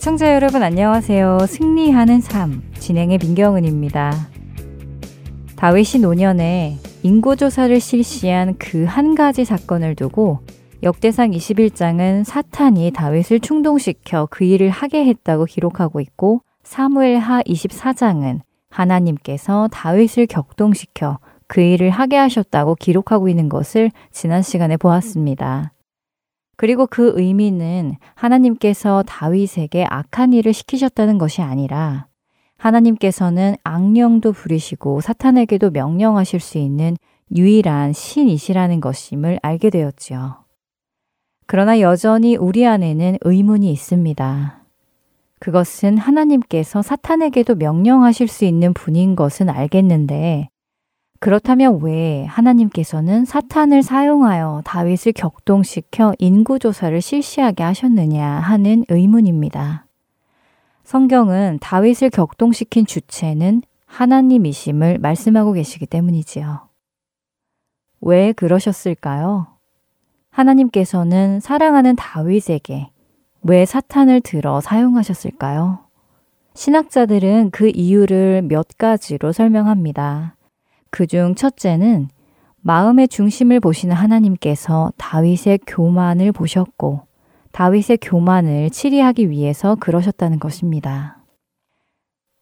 애청자 여러분 안녕하세요. 승리하는 삶 진행의 민경은입니다. 다윗이 노년에 인구조사를 실시한 그 한 가지 사건을 두고 역대상 21장은 사탄이 다윗을 충동시켜 그 일을 하게 했다고 기록하고 있고 사무엘하 24장은 하나님께서 다윗을 격동시켜 그 일을 하게 하셨다고 기록하고 있는 것을 지난 시간에 보았습니다. 그리고 그 의미는 하나님께서 다윗에게 악한 일을 시키셨다는 것이 아니라 하나님께서는 악령도 부리시고 사탄에게도 명령하실 수 있는 유일한 신이시라는 것임을 알게 되었지요. 그러나 여전히 우리 안에는 의문이 있습니다. 그것은 하나님께서 사탄에게도 명령하실 수 있는 분인 것은 알겠는데 그렇다면 왜 하나님께서는 사탄을 사용하여 다윗을 격동시켜 인구조사를 실시하게 하셨느냐 하는 의문입니다. 성경은 다윗을 격동시킨 주체는 하나님이심을 말씀하고 계시기 때문이지요. 왜 그러셨을까요? 하나님께서는 사랑하는 다윗에게 왜 사탄을 들어 사용하셨을까요? 신학자들은 그 이유를 몇 가지로 설명합니다. 그중 첫째는 마음의 중심을 보시는 하나님께서 다윗의 교만을 보셨고 다윗의 교만을 치리하기 위해서 그러셨다는 것입니다.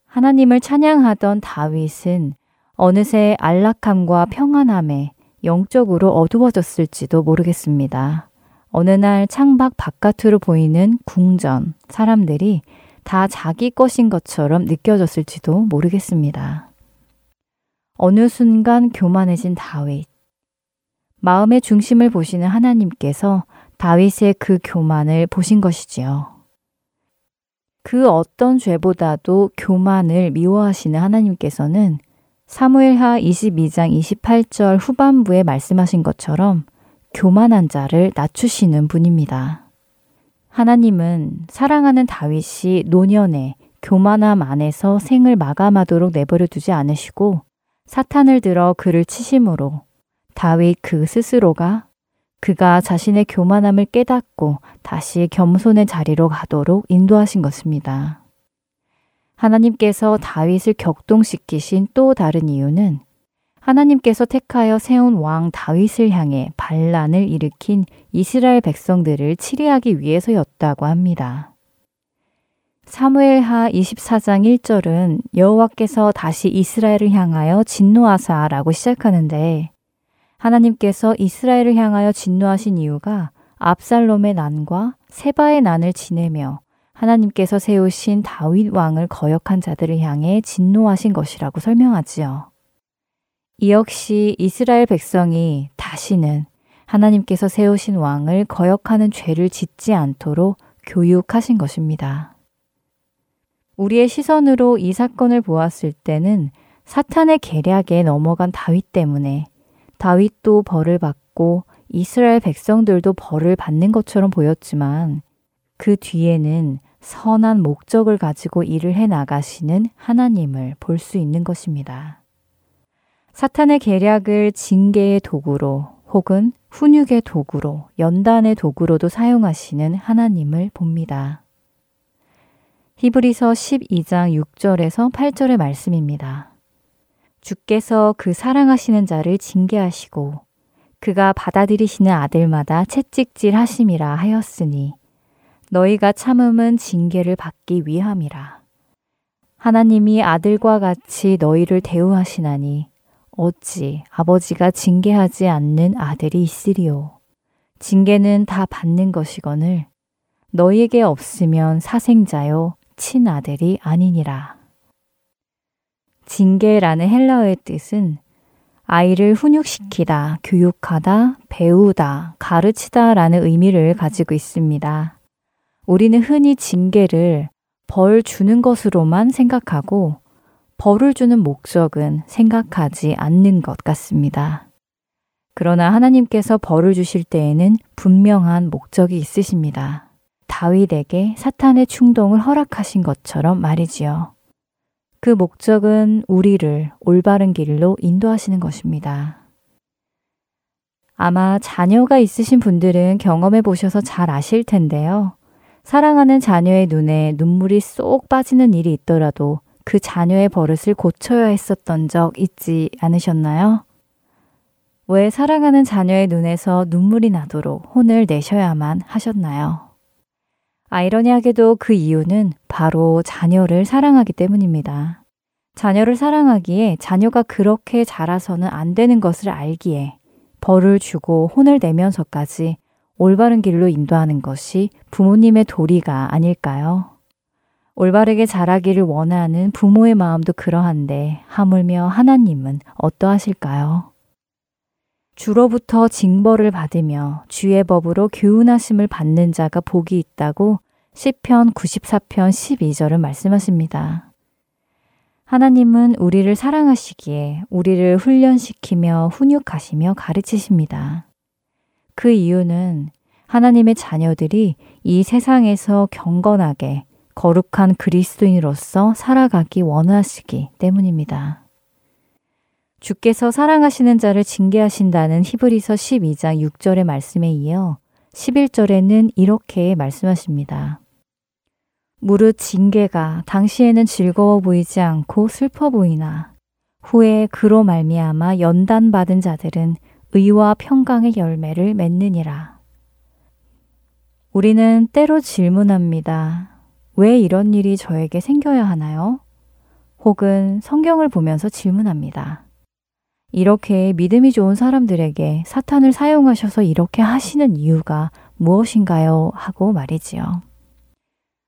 하나님을 찬양하던 다윗은 어느새 안락함과 평안함에 영적으로 어두워졌을지도 모르겠습니다. 어느 날 창밖 바깥으로 보이는 궁전, 사람들이 다 자기 것인 것처럼 느껴졌을지도 모르겠습니다. 어느 순간 교만해진 다윗. 마음의 중심을 보시는 하나님께서 다윗의 그 교만을 보신 것이지요. 그 어떤 죄보다도 교만을 미워하시는 하나님께서는 사무엘하 22장 28절 후반부에 말씀하신 것처럼 교만한 자를 낮추시는 분입니다. 하나님은 사랑하는 다윗이 노년에 교만함 안에서 생을 마감하도록 내버려 두지 않으시고 사탄을 들어 그를 치심으로 다윗 그 스스로가 그가 자신의 교만함을 깨닫고 다시 겸손의 자리로 가도록 인도하신 것입니다. 하나님께서 다윗을 격동시키신 또 다른 이유는 하나님께서 택하여 세운 왕 다윗을 향해 반란을 일으킨 이스라엘 백성들을 치리하기 위해서였다고 합니다. 사무엘하 24장 1절은 여호와께서 다시 이스라엘을 향하여 진노하사라고 시작하는데 하나님께서 이스라엘을 향하여 진노하신 이유가 압살롬의 난과 세바의 난을 지내며 하나님께서 세우신 다윗 왕을 거역한 자들을 향해 진노하신 것이라고 설명하지요. 이 역시 이스라엘 백성이 다시는 하나님께서 세우신 왕을 거역하는 죄를 짓지 않도록 교육하신 것입니다. 우리의 시선으로 이 사건을 보았을 때는 사탄의 계략에 넘어간 다윗 때문에 다윗도 벌을 받고 이스라엘 백성들도 벌을 받는 것처럼 보였지만 그 뒤에는 선한 목적을 가지고 일을 해 나가시는 하나님을 볼 수 있는 것입니다. 사탄의 계략을 징계의 도구로 혹은 훈육의 도구로 연단의 도구로도 사용하시는 하나님을 봅니다. 히브리서 12장 6절에서 8절의 말씀입니다. 주께서 그 사랑하시는 자를 징계하시고 그가 받아들이시는 아들마다 채찍질 하심이라 하였으니 너희가 참음은 징계를 받기 위함이라. 하나님이 아들과 같이 너희를 대우하시나니 어찌 아버지가 징계하지 않는 아들이 있으리요. 징계는 다 받는 것이거늘 너희에게 없으면 사생자요 친아들이 아니니라. 징계라는 헬라어의 뜻은 아이를 훈육시키다, 교육하다, 배우다, 가르치다 라는 의미를 가지고 있습니다. 우리는 흔히 징계를 벌 주는 것으로만 생각하고 벌을 주는 목적은 생각하지 않는 것 같습니다. 그러나 하나님께서 벌을 주실 때에는 분명한 목적이 있으십니다. 다윗에게 사탄의 충동을 허락하신 것처럼 말이지요. 그 목적은 우리를 올바른 길로 인도하시는 것입니다. 아마 자녀가 있으신 분들은 경험해 보셔서 잘 아실 텐데요. 사랑하는 자녀의 눈에 눈물이 쏙 빠지는 일이 있더라도 그 자녀의 버릇을 고쳐야 했었던 적 있지 않으셨나요? 왜 사랑하는 자녀의 눈에서 눈물이 나도록 혼을 내셔야만 하셨나요? 아이러니하게도 그 이유는 바로 자녀를 사랑하기 때문입니다. 자녀를 사랑하기에 자녀가 그렇게 자라서는 안 되는 것을 알기에 벌을 주고 혼을 내면서까지 올바른 길로 인도하는 것이 부모님의 도리가 아닐까요? 올바르게 자라기를 원하는 부모의 마음도 그러한데 하물며 하나님은 어떠하실까요? 주로부터 징벌을 받으며 주의 법으로 교훈하심을 받는 자가 복이 있다고 시편 94편 12절을 말씀하십니다. 하나님은 우리를 사랑하시기에 우리를 훈련시키며 훈육하시며 가르치십니다. 그 이유는 하나님의 자녀들이 이 세상에서 경건하게 거룩한 그리스도인으로서 살아가기 원하시기 때문입니다. 주께서 사랑하시는 자를 징계하신다는 히브리서 12장 6절의 말씀에 이어 11절에는 이렇게 말씀하십니다. 무릇 징계가 당시에는 즐거워 보이지 않고 슬퍼 보이나 후에 그로 말미암아 연단 받은 자들은 의와 평강의 열매를 맺느니라. 우리는 때로 질문합니다. 왜 이런 일이 저에게 생겨야 하나요? 혹은 성경을 보면서 질문합니다. 이렇게 믿음이 좋은 사람들에게 사탄을 사용하셔서 이렇게 하시는 이유가 무엇인가요? 하고 말이지요.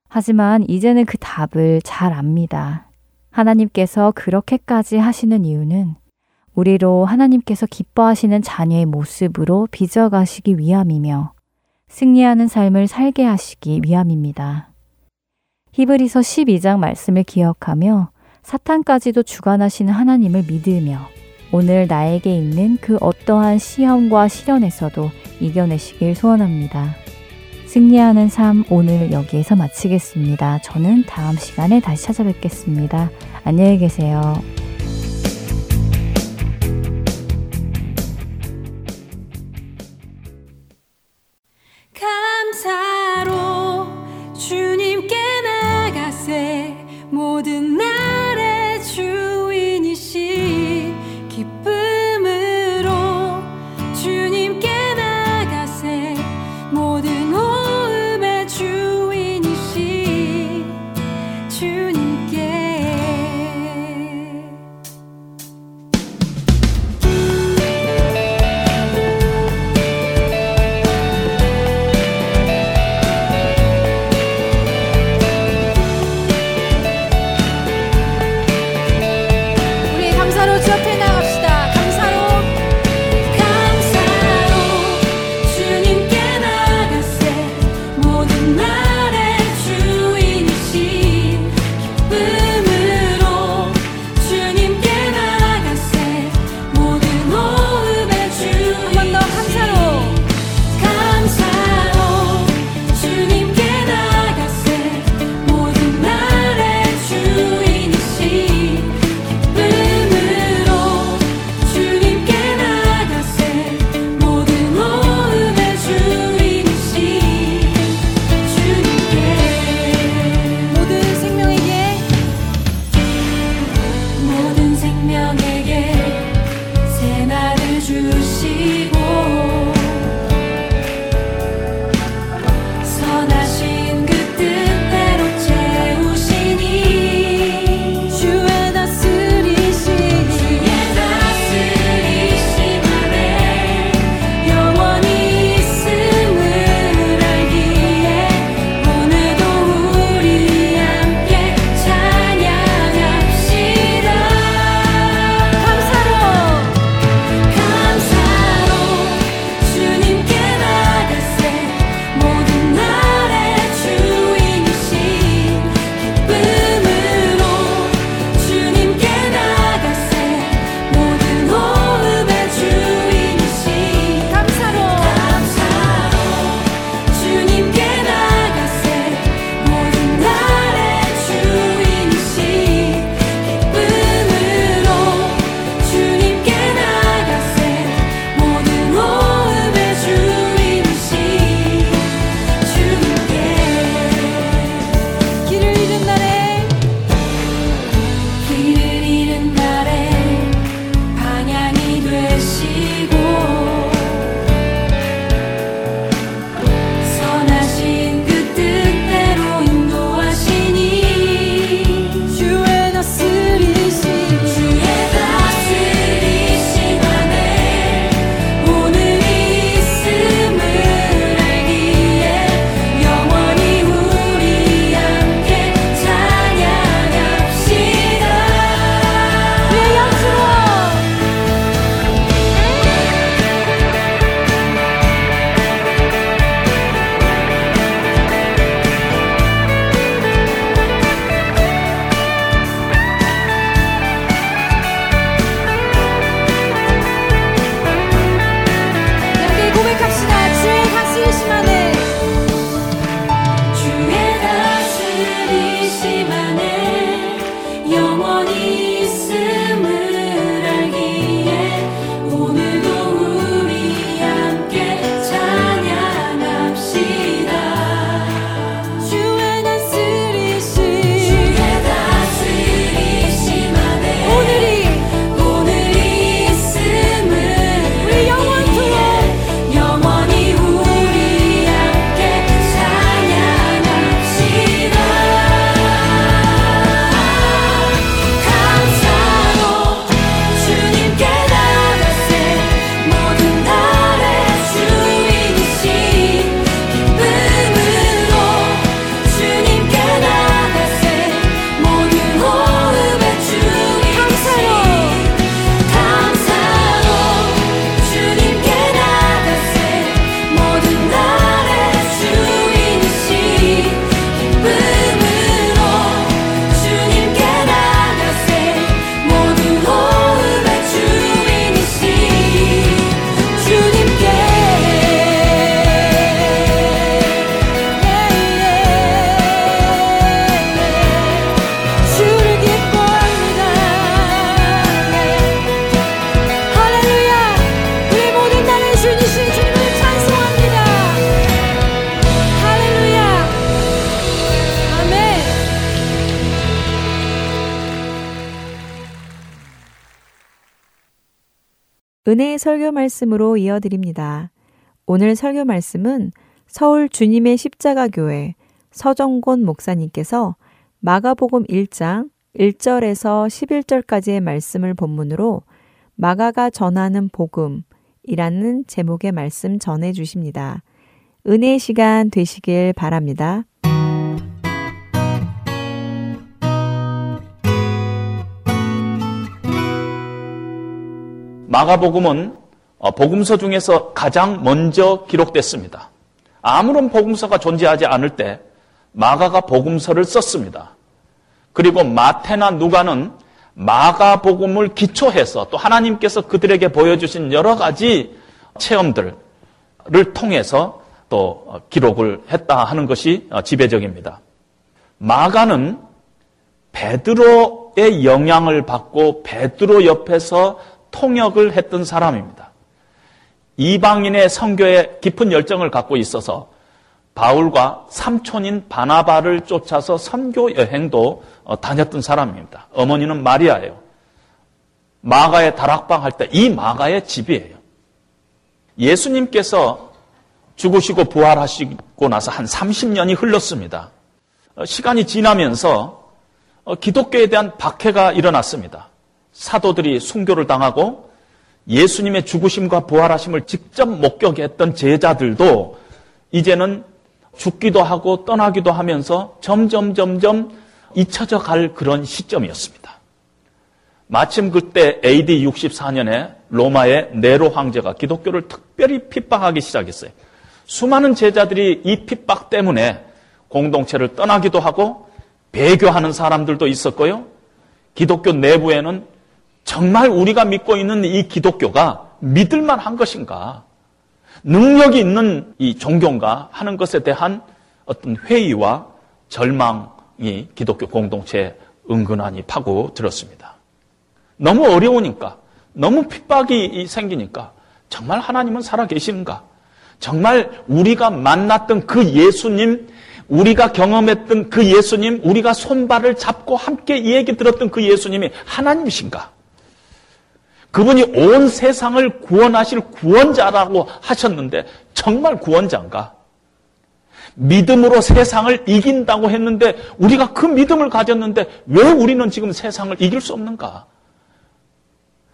하지만 이제는 그 답을 잘 압니다. 하나님께서 그렇게까지 하시는 이유는 우리로 하나님께서 기뻐하시는 자녀의 모습으로 빚어가시기 위함이며 승리하는 삶을 살게 하시기 위함입니다. 히브리서 12장 말씀을 기억하며 사탄까지도 주관하시는 하나님을 믿으며 오늘 나에게 있는 그 어떠한 시험과 시련에서도 이겨내시길 소원합니다. 승리하는 삶 오늘 여기에서 마치겠습니다. 저는 다음 시간에 다시 찾아뵙겠습니다. 안녕히 계세요. 감사로 주님께 나가세 모든 날 은혜의 설교 말씀으로 이어드립니다. 오늘 설교 말씀은 서울 주님의 십자가 교회 서정곤 목사님께서 마가복음 1장 1절에서 11절까지의 말씀을 본문으로 마가가 전하는 복음이라는 제목의 말씀 전해 주십니다. 은혜의 시간 되시길 바랍니다. 마가복음은 어, 복음서 중에서 가장 먼저 기록됐습니다. 아무런 복음서가 존재하지 않을 때 마가가 복음서를 썼습니다. 그리고 마테나 누가는 마가 복음을 기초해서 또 하나님께서 그들에게 보여주신 여러 가지 체험들을 통해서 또 어, 기록을 했다 하는 것이 어, 지배적입니다. 마가는 베드로의 영향을 받고 베드로 옆에서 통역을 했던 사람입니다. 이방인의 선교에 깊은 열정을 갖고 있어서 바울과 삼촌인 바나바를 쫓아서 선교 여행도 어, 다녔던 사람입니다. 어머니는 마리아예요. 마가의 다락방 할 때 이 마가의 집이에요. 예수님께서 죽으시고 부활하시고 나서 한 30년이 흘렀습니다. 어, 시간이 지나면서 어, 기독교에 대한 박해가 일어났습니다. 사도들이 순교를 당하고 예수님의 죽으심과 부활하심을 직접 목격했던 제자들도 이제는 죽기도 하고 떠나기도 하면서 점점 점점 잊혀져 갈 그런 시점이었습니다. 마침 그때 AD 64년에 로마의 네로 황제가 기독교를 특별히 핍박하기 시작했어요. 수많은 제자들이 이 핍박 때문에 공동체를 떠나기도 하고 배교하는 사람들도 있었고요. 기독교 내부에는 정말 우리가 믿고 있는 이 기독교가 믿을만 한 것인가? 능력이 있는 이 종교인가 하는 것에 대한 어떤 회의와 절망이 기독교 공동체에 은근하니 파고 들었습니다. 너무 어려우니까, 너무 핍박이 생기니까 정말 하나님은 살아계시는가? 정말 우리가 만났던 그 예수님, 우리가 경험했던 그 예수님, 우리가 손발을 잡고 함께 이 얘기 들었던 그 예수님이 하나님이신가? 그분이 온 세상을 구원하실 구원자라고 하셨는데 정말 구원자인가? 믿음으로 세상을 이긴다고 했는데 우리가 그 믿음을 가졌는데 왜 우리는 지금 세상을 이길 수 없는가?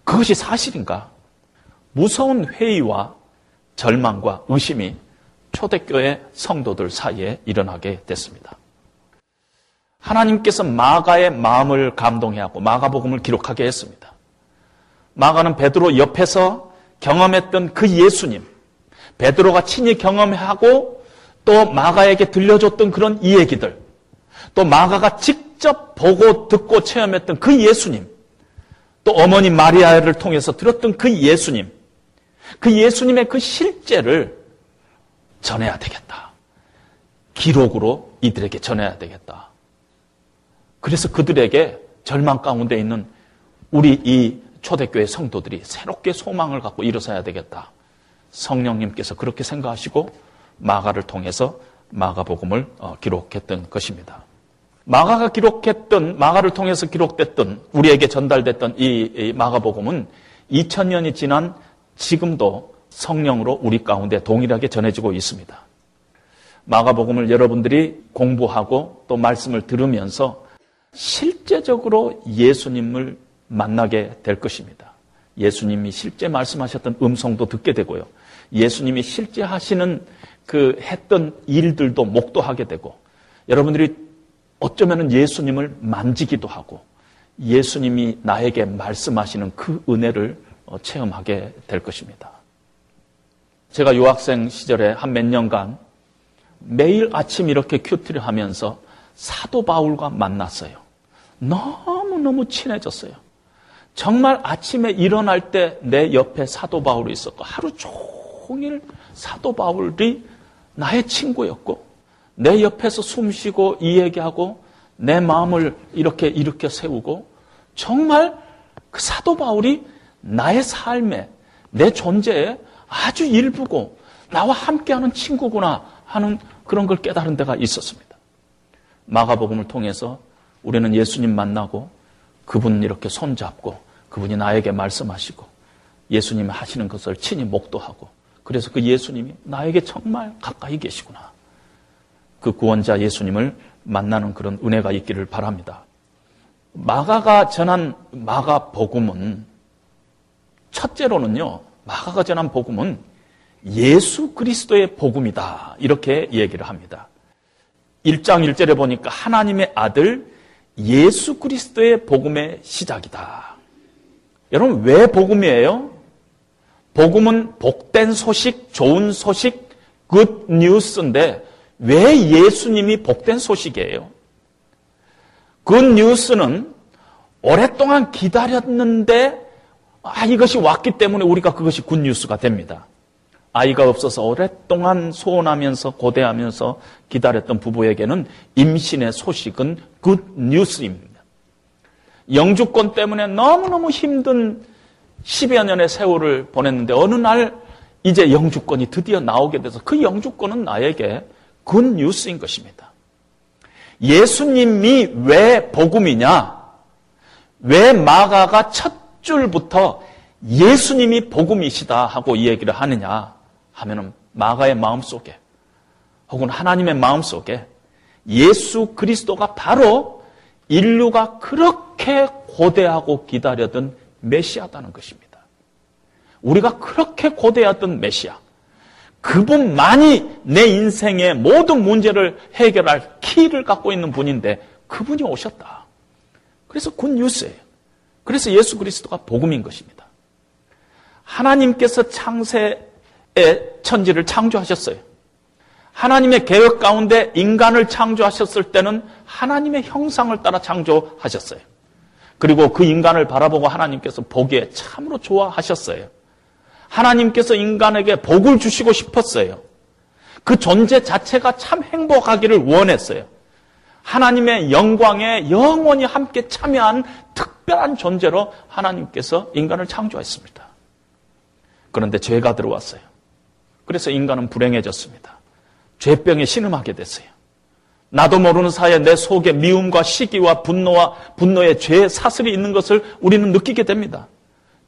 그것이 사실인가? 무서운 회의와 절망과 의심이 초대교회 성도들 사이에 일어나게 됐습니다. 하나님께서 마가의 마음을 감동해 하고 마가복음을 기록하게 했습니다. 마가는 베드로 옆에서 경험했던 그 예수님, 베드로가 친히 경험하고 또 마가에게 들려줬던 그런 이야기들, 또 마가가 직접 보고 듣고 체험했던 그 예수님, 또 어머니 마리아를 통해서 들었던 그 예수님, 그 예수님의 그 실제를 전해야 되겠다. 기록으로 이들에게 전해야 되겠다. 그래서 그들에게 절망 가운데 있는 우리 이 초대교회 성도들이 새롭게 소망을 갖고 일어서야 되겠다. 성령님께서 그렇게 생각하시고 마가를 통해서 마가복음을 어, 기록했던 것입니다. 마가가 기록했던 마가를 통해서 기록됐던 우리에게 전달됐던 이 마가복음은 2000년이 지난 지금도 성령으로 우리 가운데 동일하게 전해지고 있습니다. 마가복음을 여러분들이 공부하고 또 말씀을 들으면서 실제적으로 예수님을 만나게 될 것입니다. 예수님이 실제 말씀하셨던 음성도 듣게 되고요. 예수님이 실제 하시는 그 했던 일들도 목도하게 되고 여러분들이 어쩌면 예수님을 만지기도 하고 예수님이 나에게 말씀하시는 그 은혜를 어, 체험하게 될 것입니다. 제가 유학생 시절에 한 몇 년간 매일 아침 이렇게 큐티를 하면서 사도 바울과 만났어요. 너무너무 친해졌어요. 정말 아침에 일어날 때 내 옆에 사도 바울이 있었고 하루 종일 사도 바울이 나의 친구였고 내 옆에서 숨 쉬고 이 얘기하고 내 마음을 이렇게 이렇게 세우고 정말 그 사도 바울이 나의 삶에 내 존재에 아주 일부고 나와 함께하는 친구구나 하는 그런 걸 깨달은 데가 있었습니다. 마가복음을 통해서 우리는 예수님 만나고 그분 이렇게 손잡고 그분이 나에게 말씀하시고 예수님이 하시는 것을 친히 목도하고 그래서 그 예수님이 나에게 정말 가까이 계시구나. 그 구원자 예수님을 만나는 그런 은혜가 있기를 바랍니다. 마가가 전한 마가 복음은 첫째로는요. 마가가 전한 복음은 예수 그리스도의 복음이다. 이렇게 얘기를 합니다. 1장 1절에 보니까 하나님의 아들 예수 그리스도의 복음의 시작이다. 여러분, 왜 복음이에요? 복음은 복된 소식, 좋은 소식, good news인데 왜 예수님이 복된 소식이에요? good news는 오랫동안 기다렸는데 아, 이것이 왔기 때문에 우리가 그것이 good news가 됩니다. 아이가 없어서 오랫동안 소원하면서 고대하면서 기다렸던 부부에게는 임신의 소식은 good news입니다. 영주권 때문에 너무너무 힘든 10여 년의 세월을 보냈는데 어느 날 이제 영주권이 드디어 나오게 돼서 그 영주권은 나에게 news인 것입니다. 예수님이 왜 복음이냐? 왜 마가가 첫 줄부터 예수님이 복음이시다 하고 이 얘기를 하느냐? 하면은 마가의 마음 속에 혹은 하나님의 마음 속에 예수 그리스도가 바로 인류가 그렇게 고대하고 기다렸던 메시아다는 것입니다. 우리가 그렇게 고대했던 메시아. 그분만이 내 인생의 모든 문제를 해결할 키를 갖고 있는 분인데 그분이 오셨다. 그래서 good news예요. 그래서 예수 그리스도가 복음인 것입니다. 하나님께서 창세 천지를 창조하셨어요. 하나님의 계획 가운데 인간을 창조하셨을 때는 하나님의 형상을 따라 창조하셨어요. 그리고 그 인간을 바라보고 하나님께서 보기에 참으로 좋아하셨어요. 하나님께서 인간에게 복을 주시고 싶었어요. 그 존재 자체가 참 행복하기를 원했어요. 하나님의 영광에 영원히 함께 참여한 특별한 존재로 하나님께서 인간을 창조했습니다. 그런데 죄가 들어왔어요. 그래서 인간은 불행해졌습니다. 죄병에 신음하게 됐어요. 나도 모르는 사이에 내 속에 미움과 시기와 분노와 분노의 죄 사슬이 있는 것을 우리는 느끼게 됩니다.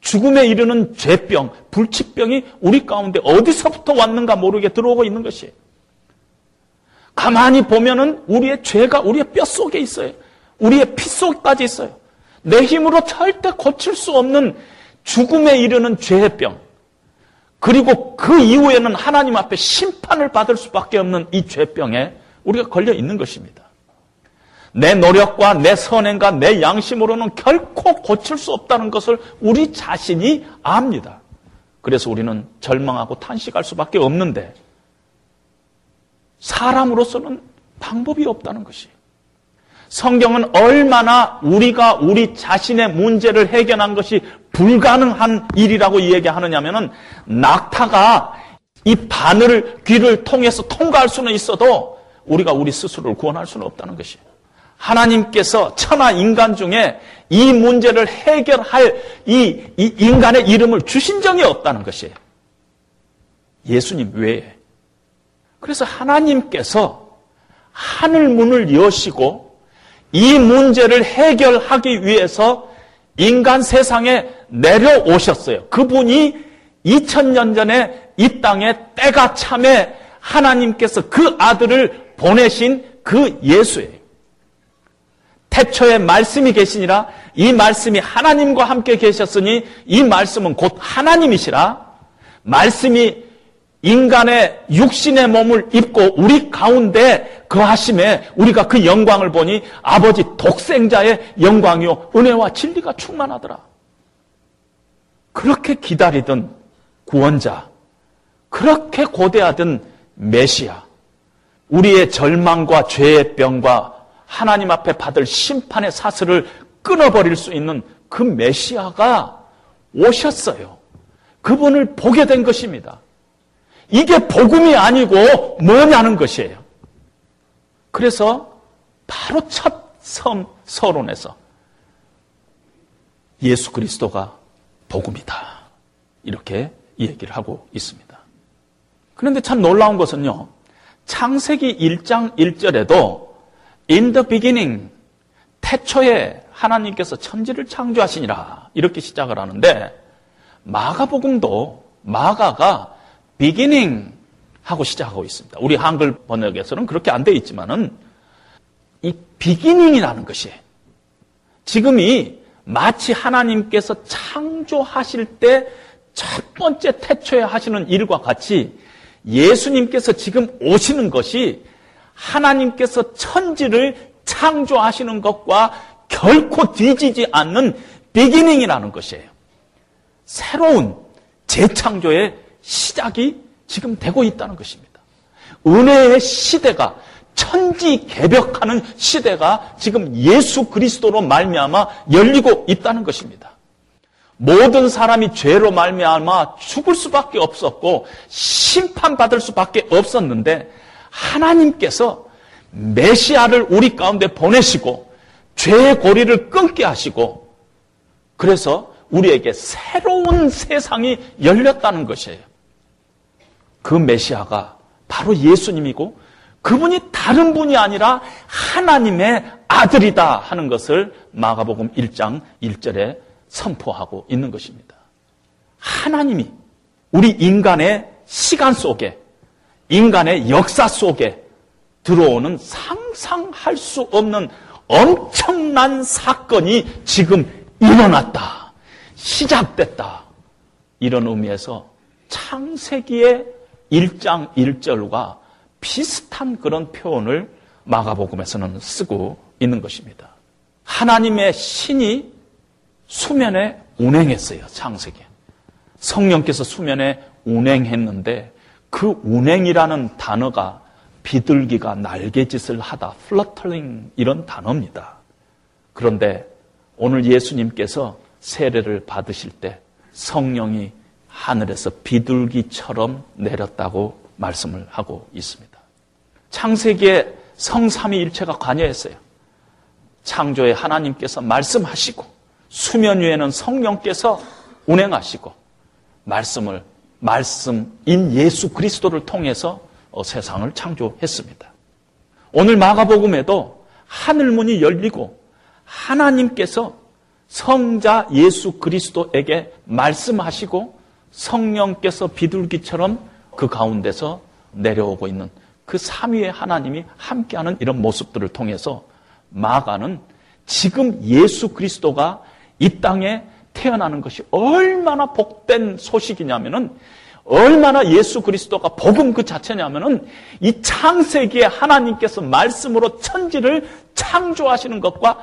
죽음에 이르는 죄병, 불치병이 우리 가운데 어디서부터 왔는가 모르게 들어오고 있는 것이에요. 가만히 보면은 우리의 죄가 우리의 뼈 속에 있어요. 우리의 피 속까지 있어요. 내 힘으로 절대 고칠 수 없는 죽음에 이르는 죄병. 그리고 그 이후에는 하나님 앞에 심판을 받을 수밖에 없는 이 죄병에 우리가 걸려 있는 것입니다. 내 노력과 내 선행과 내 양심으로는 결코 고칠 수 없다는 것을 우리 자신이 압니다. 그래서 우리는 절망하고 탄식할 수밖에 없는데 사람으로서는 방법이 없다는 것이. 성경은 얼마나 우리가 우리 자신의 문제를 해결한 것이 불가능한 일이라고 이야기하느냐면은 낙타가 이 바늘 귀를 통해서 통과할 수는 있어도 우리가 우리 스스로를 구원할 수는 없다는 것이에요. 하나님께서 천하 인간 중에 이 문제를 해결할 이, 이 인간의 이름을 주신 적이 없다는 것이에요. 예수님 외에. 그래서 하나님께서 하늘 문을 여시고 이 문제를 해결하기 위해서 인간 세상에 내려오셨어요. 그분이 2000년 전에 이 땅에 때가 참에 하나님께서 그 아들을 보내신 그 예수예요. 태초에 말씀이 계시니라 이 말씀이 하나님과 함께 계셨으니 이 말씀은 곧 하나님이시라 말씀이 인간의 육신의 몸을 입고 우리 가운데 거하심에 우리가 그 영광을 보니 아버지 독생자의 영광이요 은혜와 진리가 충만하더라. 그렇게 기다리던 구원자, 그렇게 고대하던 메시아, 우리의 절망과 죄의 병과 하나님 앞에 받을 심판의 사슬을 끊어버릴 수 있는 그 메시아가 오셨어요. 그분을 보게 된 것입니다. 이게 복음이 아니고 뭐냐는 것이에요. 그래서 바로 첫 섬 서론에서 예수 그리스도가 복음이다. 이렇게 얘기를 하고 있습니다. 그런데 참 놀라운 것은요. 창세기 1장 1절에도 in the beginning 태초에 하나님께서 천지를 창조하시니라 이렇게 시작을 하는데 마가복음도 마가가 beginning 하고 시작하고 있습니다. 우리 한글 번역에서는 그렇게 안 되어 있지만은 이 비기닝이라는 것이 지금이 마치 하나님께서 창조하실 때 첫 번째 태초에 하시는 일과 같이 예수님께서 지금 오시는 것이 하나님께서 천지를 창조하시는 것과 결코 뒤지지 않는 비기닝이라는 것이에요. 새로운 재창조의 시작이 지금 되고 있다는 것입니다. 은혜의 시대가 천지 개벽하는 시대가 지금 예수 그리스도로 말미암아 열리고 있다는 것입니다. 모든 사람이 죄로 말미암아 죽을 수밖에 없었고 심판받을 수밖에 없었는데 하나님께서 메시아를 우리 가운데 보내시고 죄의 고리를 끊게 하시고 그래서 우리에게 새로운 세상이 열렸다는 것이에요. 그 메시아가 바로 예수님이고 그분이 다른 분이 아니라 하나님의 아들이다 하는 것을 마가복음 1장 1절에 선포하고 있는 것입니다. 하나님이 우리 인간의 시간 속에 인간의 역사 속에 들어오는 상상할 수 없는 엄청난 사건이 지금 일어났다. 시작됐다. 이런 의미에서 창세기의 1장 1절과 비슷한 그런 표현을 마가복음에서는 쓰고 있는 것입니다. 하나님의 신이 수면에 운행했어요. 창세기. 성령께서 수면에 운행했는데 그 운행이라는 단어가 비둘기가 날개짓을 하다, 플러터링 이런 단어입니다. 그런데 오늘 예수님께서 세례를 받으실 때 성령이 하늘에서 비둘기처럼 내렸다고 말씀을 하고 있습니다. 창세기에 성삼위일체가 관여했어요. 창조에 하나님께서 말씀하시고 수면 위에는 성령께서 운행하시고 말씀을 말씀인 예수 그리스도를 통해서 어, 세상을 창조했습니다. 오늘 마가복음에도 하늘 문이 열리고 하나님께서 성자 예수 그리스도에게 말씀하시고 성령께서 비둘기처럼 그 가운데서 내려오고 있는 그 삼위의 하나님이 함께하는 이런 모습들을 통해서 마가는 지금 예수 그리스도가 이 땅에 태어나는 것이 얼마나 복된 소식이냐면은 얼마나 예수 그리스도가 복음 그 자체냐면은 이 창세기에 하나님께서 말씀으로 천지를 창조하시는 것과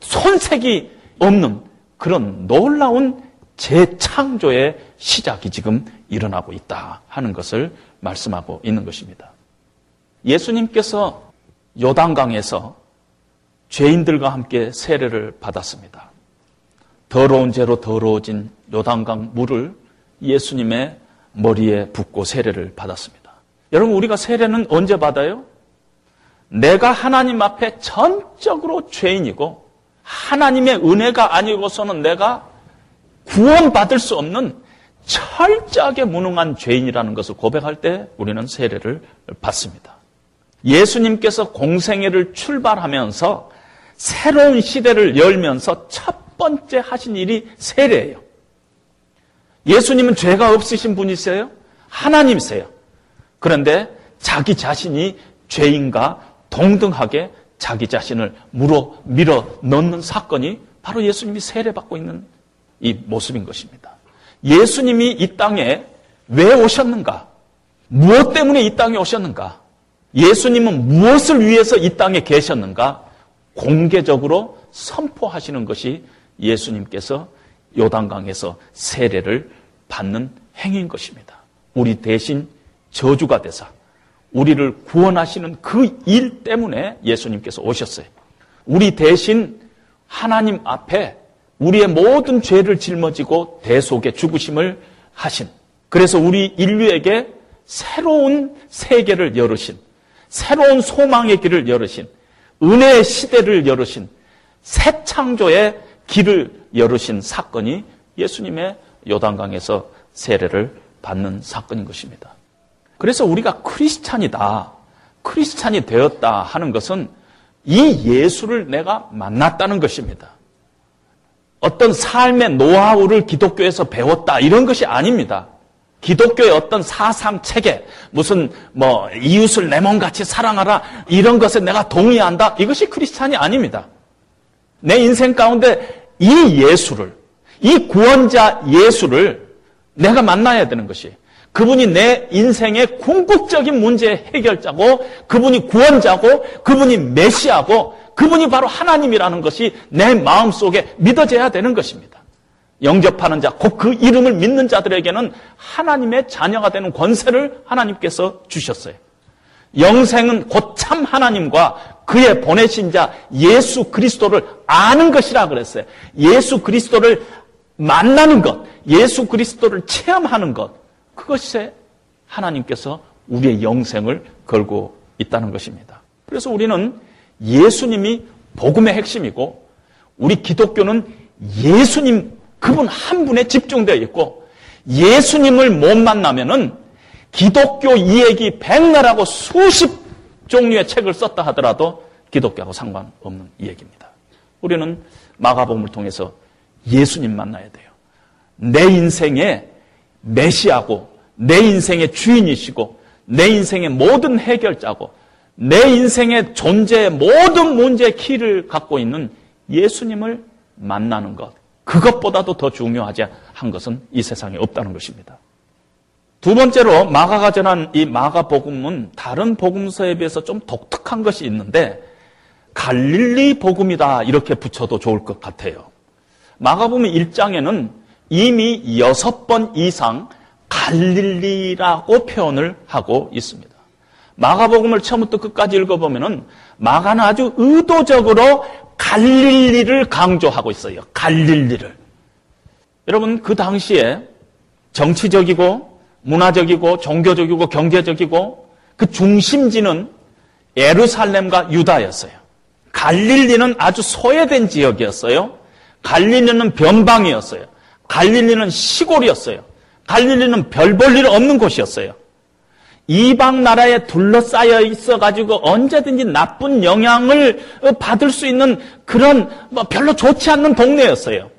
손색이 없는 그런 놀라운 재창조의 시작이 지금 일어나고 있다 하는 것을 말씀하고 있는 것입니다. 예수님께서 요단강에서 죄인들과 함께 세례를 받았습니다. 더러운 죄로 더러워진 요단강 물을 예수님의 머리에 붓고 세례를 받았습니다. 여러분, 우리가 세례는 언제 받아요? 내가 하나님 앞에 전적으로 죄인이고 하나님의 은혜가 아니고서는 내가 구원받을 수 없는 철저하게 무능한 죄인이라는 것을 고백할 때 우리는 세례를 받습니다. 예수님께서 공생애를 출발하면서 새로운 시대를 열면서 첫 번째 하신 일이 세례예요. 예수님은 죄가 없으신 분이세요? 하나님이세요. 그런데 자기 자신이 죄인과 동등하게 자기 자신을 물어 밀어 넣는 사건이 바로 예수님이 세례받고 있는 이 모습인 것입니다. 예수님이 이 땅에 왜 오셨는가? 무엇 때문에 이 땅에 오셨는가? 예수님은 무엇을 위해서 이 땅에 계셨는가? 공개적으로 선포하시는 것이 예수님께서 요단강에서 세례를 받는 행위인 것입니다. 우리 대신 저주가 되사 우리를 구원하시는 그 일 때문에 예수님께서 오셨어요. 우리 대신 하나님 앞에 우리의 모든 죄를 짊어지고 대속의 죽으심을 하신 그래서 우리 인류에게 새로운 세계를 열으신 새로운 소망의 길을 열으신 은혜의 시대를 열으신 새 창조의 길을 열으신 사건이 예수님의 요단강에서 세례를 받는 사건인 것입니다. 그래서 우리가 크리스찬이다, 크리스찬이 되었다 하는 것은 이 예수를 내가 만났다는 것입니다. 어떤 삶의 노하우를 기독교에서 배웠다 이런 것이 아닙니다. 기독교의 어떤 사상 체계, 무슨 뭐 이웃을 내 몸같이 사랑하라 이런 것에 내가 동의한다 이것이 크리스찬이 아닙니다. 내 인생 가운데 이 예수를 이 구원자 예수를 내가 만나야 되는 것이 그분이 내 인생의 궁극적인 문제의 해결자고 그분이 구원자고 그분이 메시아고 그분이 바로 하나님이라는 것이 내 마음속에 믿어져야 되는 것입니다. 영접하는 자, 곧 그 이름을 믿는 자들에게는 하나님의 자녀가 되는 권세를 하나님께서 주셨어요. 영생은 곧 참 하나님과 그의 보내신 자 예수 그리스도를 아는 것이라 그랬어요. 예수 그리스도를 만나는 것, 예수 그리스도를 체험하는 것, 그것에 하나님께서 우리의 영생을 걸고 있다는 것입니다. 그래서 우리는 예수님이 복음의 핵심이고 우리 기독교는 예수님 그분 한 분에 집중되어 있고 예수님을 못 만나면은 기독교 이야기 백나라고 수십 종류의 책을 썼다 하더라도 기독교하고 상관없는 이야기입니다. 우리는 마가복음을 통해서 예수님 만나야 돼요. 내 인생의 메시아고 내 인생의 주인이시고 내 인생의 모든 해결자고 내 인생의 존재의 모든 문제의 키를 갖고 있는 예수님을 만나는 것. 그것보다도 더 중요하지 한 것은 이 세상에 없다는 것입니다. 두 번째로 마가가 전한 이 마가 복음은 다른 복음서에 비해서 좀 독특한 것이 있는데 갈릴리 복음이다 이렇게 붙여도 좋을 것 같아요. 마가복음 1장에는 이미 여섯 번 이상 갈릴리라고 표현을 하고 있습니다. 마가복음을 처음부터 끝까지 읽어보면은 마가는 아주 의도적으로 갈릴리를 강조하고 있어요. 갈릴리를. 여러분, 그 당시에 정치적이고 문화적이고 종교적이고 경제적이고 그 중심지는 예루살렘과 유다였어요. 갈릴리는 아주 소외된 지역이었어요. 갈릴리는 변방이었어요. 갈릴리는 시골이었어요. 갈릴리는 별 볼 일 없는 곳이었어요. 이방 나라에 둘러싸여 있어 가지고 언제든지 나쁜 영향을 받을 수 있는 그런 뭐 별로 좋지 않는 동네였어요.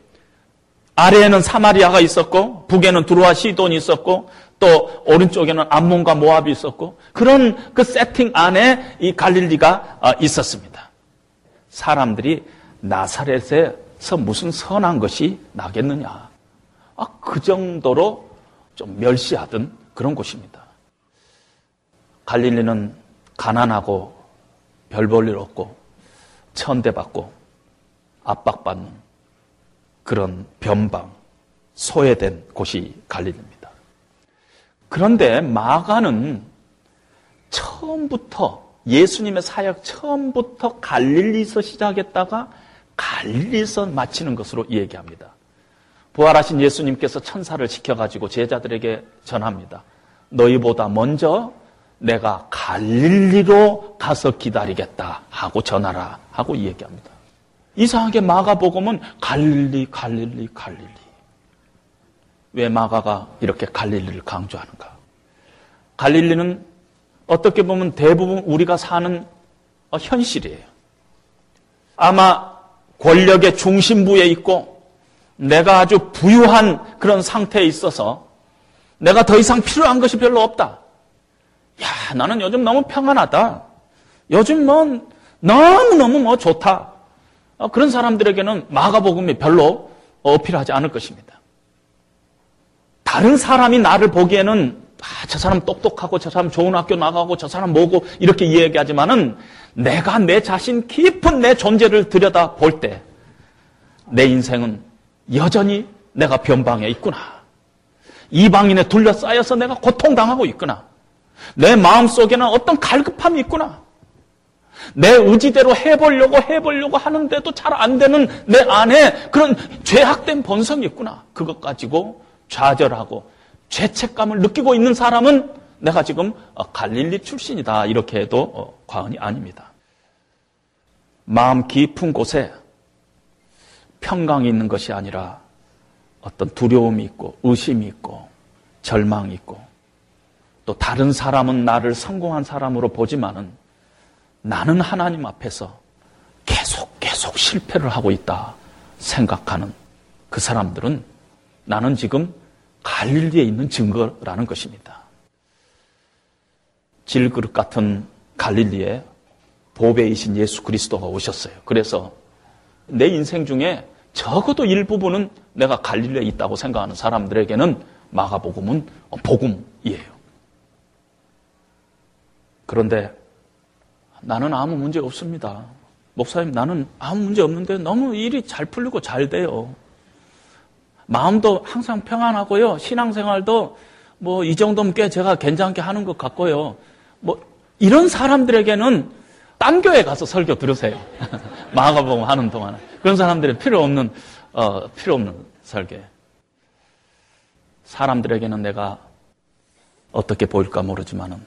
아래에는 사마리아가 있었고 북에는 두루와 시돈이 있었고 또 오른쪽에는 암몬과 모압이 있었고 그런 그 세팅 안에 이 갈릴리가 어, 있었습니다. 사람들이 나사렛에서 무슨 선한 것이 나겠느냐. 아, 그 정도로 좀 멸시하던 그런 곳입니다. 갈릴리는 가난하고 별 볼 일 없고 천대받고 압박받는 그런 변방, 소외된 곳이 갈릴리입니다. 그런데 마가는 처음부터 예수님의 사역 처음부터 갈릴리서 시작했다가 갈릴리서 마치는 것으로 얘기합니다. 부활하신 예수님께서 천사를 시켜가지고 제자들에게 전합니다. 너희보다 먼저 내가 갈릴리로 가서 기다리겠다 하고 전하라 하고 얘기합니다. 이상하게 마가복음은 갈릴리, 갈릴리, 갈릴리. 왜 마가가 이렇게 갈릴리를 강조하는가? 갈릴리는 어떻게 보면 대부분 우리가 사는 어, 현실이에요. 아마 권력의 중심부에 있고 내가 아주 부유한 그런 상태에 있어서 내가 더 이상 필요한 것이 별로 없다. 야, 나는 요즘 너무 평안하다. 요즘 뭐 너무너무 뭐 좋다. 어, 그런 사람들에게는 마가복음이 별로 어필하지 않을 것입니다. 다른 사람이 나를 보기에는 아, 저 사람 똑똑하고 저 사람 좋은 학교 나가고 저 사람 뭐고 이렇게 이야기하지만은 내가 내 자신 깊은 내 존재를 들여다 볼 때 내 인생은 여전히 내가 변방에 있구나. 이방인에 둘러싸여서 내가 고통당하고 있구나. 내 마음 속에는 어떤 갈급함이 있구나. 내 의지대로 해보려고 해보려고 하는데도 잘 안 되는 내 안에 그런 죄악된 본성이 있구나. 그것 가지고 좌절하고 죄책감을 느끼고 있는 사람은 내가 지금 어, 갈릴리 출신이다. 이렇게 해도 어, 과언이 아닙니다. 마음 깊은 곳에 평강이 있는 것이 아니라 어떤 두려움이 있고 의심이 있고 절망이 있고 또 다른 사람은 나를 성공한 사람으로 보지만은 나는 하나님 앞에서 계속 계속 실패를 하고 있다 생각하는 그 사람들은 나는 지금 갈릴리에 있는 증거라는 것입니다. 질그릇 같은 갈릴리에 보배이신 예수 그리스도가 오셨어요. 그래서 내 인생 중에 적어도 일부분은 내가 갈릴리에 있다고 생각하는 사람들에게는 마가복음은 복음이에요. 그런데 나는 아무 문제 없습니다. 목사님, 나는 아무 문제 없는데 너무 일이 잘 풀리고 잘 돼요. 마음도 항상 평안하고요. 신앙생활도 뭐 이 정도면 꽤 제가 괜찮게 하는 것 같고요. 뭐 이런 사람들에게는 딴 교회 가서 설교 들으세요. 마가복음 하는 동안에 그런 사람들이 필요 없는 어, 필요 없는 설계. 사람들에게는 내가 어떻게 보일까 모르지만은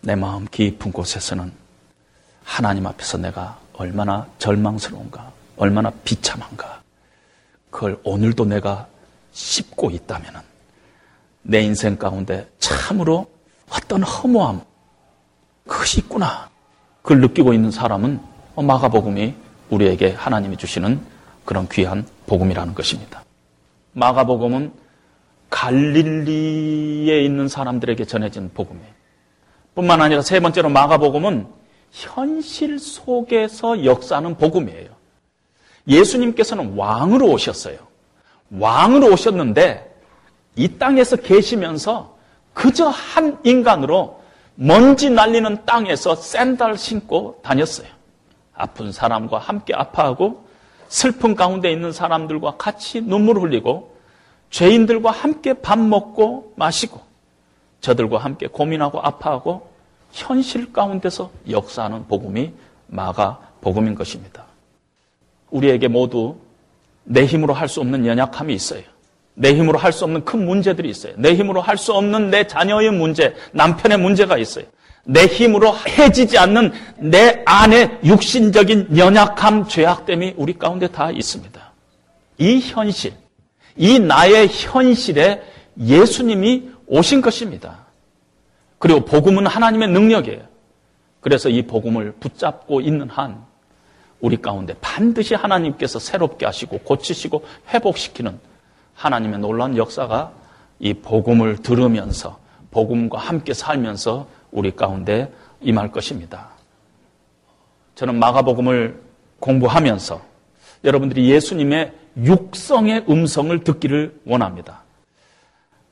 내 마음 깊은 곳에서는 하나님 앞에서 내가 얼마나 절망스러운가, 얼마나 비참한가. 그걸 오늘도 내가 씹고 있다면 내 인생 가운데 참으로 어떤 허무함, 그것이 있구나. 그걸 느끼고 있는 사람은 마가복음이 우리에게 하나님이 주시는 그런 귀한 복음이라는 것입니다. 마가복음은 갈릴리에 있는 사람들에게 전해진 복음이에요. 뿐만 아니라 세 번째로 마가복음은 현실 속에서 역사하는 복음이에요. 예수님께서는 왕으로 오셨어요. 왕으로 오셨는데 이 땅에서 계시면서 그저 한 인간으로 먼지 날리는 땅에서 샌들 신고 다녔어요. 아픈 사람과 함께 아파하고 슬픈 가운데 있는 사람들과 같이 눈물 흘리고 죄인들과 함께 밥 먹고 마시고 저들과 함께 고민하고 아파하고 현실 가운데서 역사하는 복음이 마가 복음인 것입니다. 우리에게 모두 내 힘으로 할 수 없는 연약함이 있어요. 내 힘으로 할 수 없는 큰 문제들이 있어요. 내 힘으로 할 수 없는 내 자녀의 문제, 남편의 문제가 있어요. 내 힘으로 해지지 않는 내 안의 육신적인 연약함, 죄악됨이 우리 가운데 다 있습니다. 이 현실, 이 나의 현실에 예수님이 오신 것입니다. 그리고 복음은 하나님의 능력이에요. 그래서 이 복음을 붙잡고 있는 한 우리 가운데 반드시 하나님께서 새롭게 하시고 고치시고 회복시키는 하나님의 놀라운 역사가 이 복음을 들으면서 복음과 함께 살면서 우리 가운데 임할 것입니다. 저는 마가복음을 공부하면서 여러분들이 예수님의 육성의 음성을 듣기를 원합니다.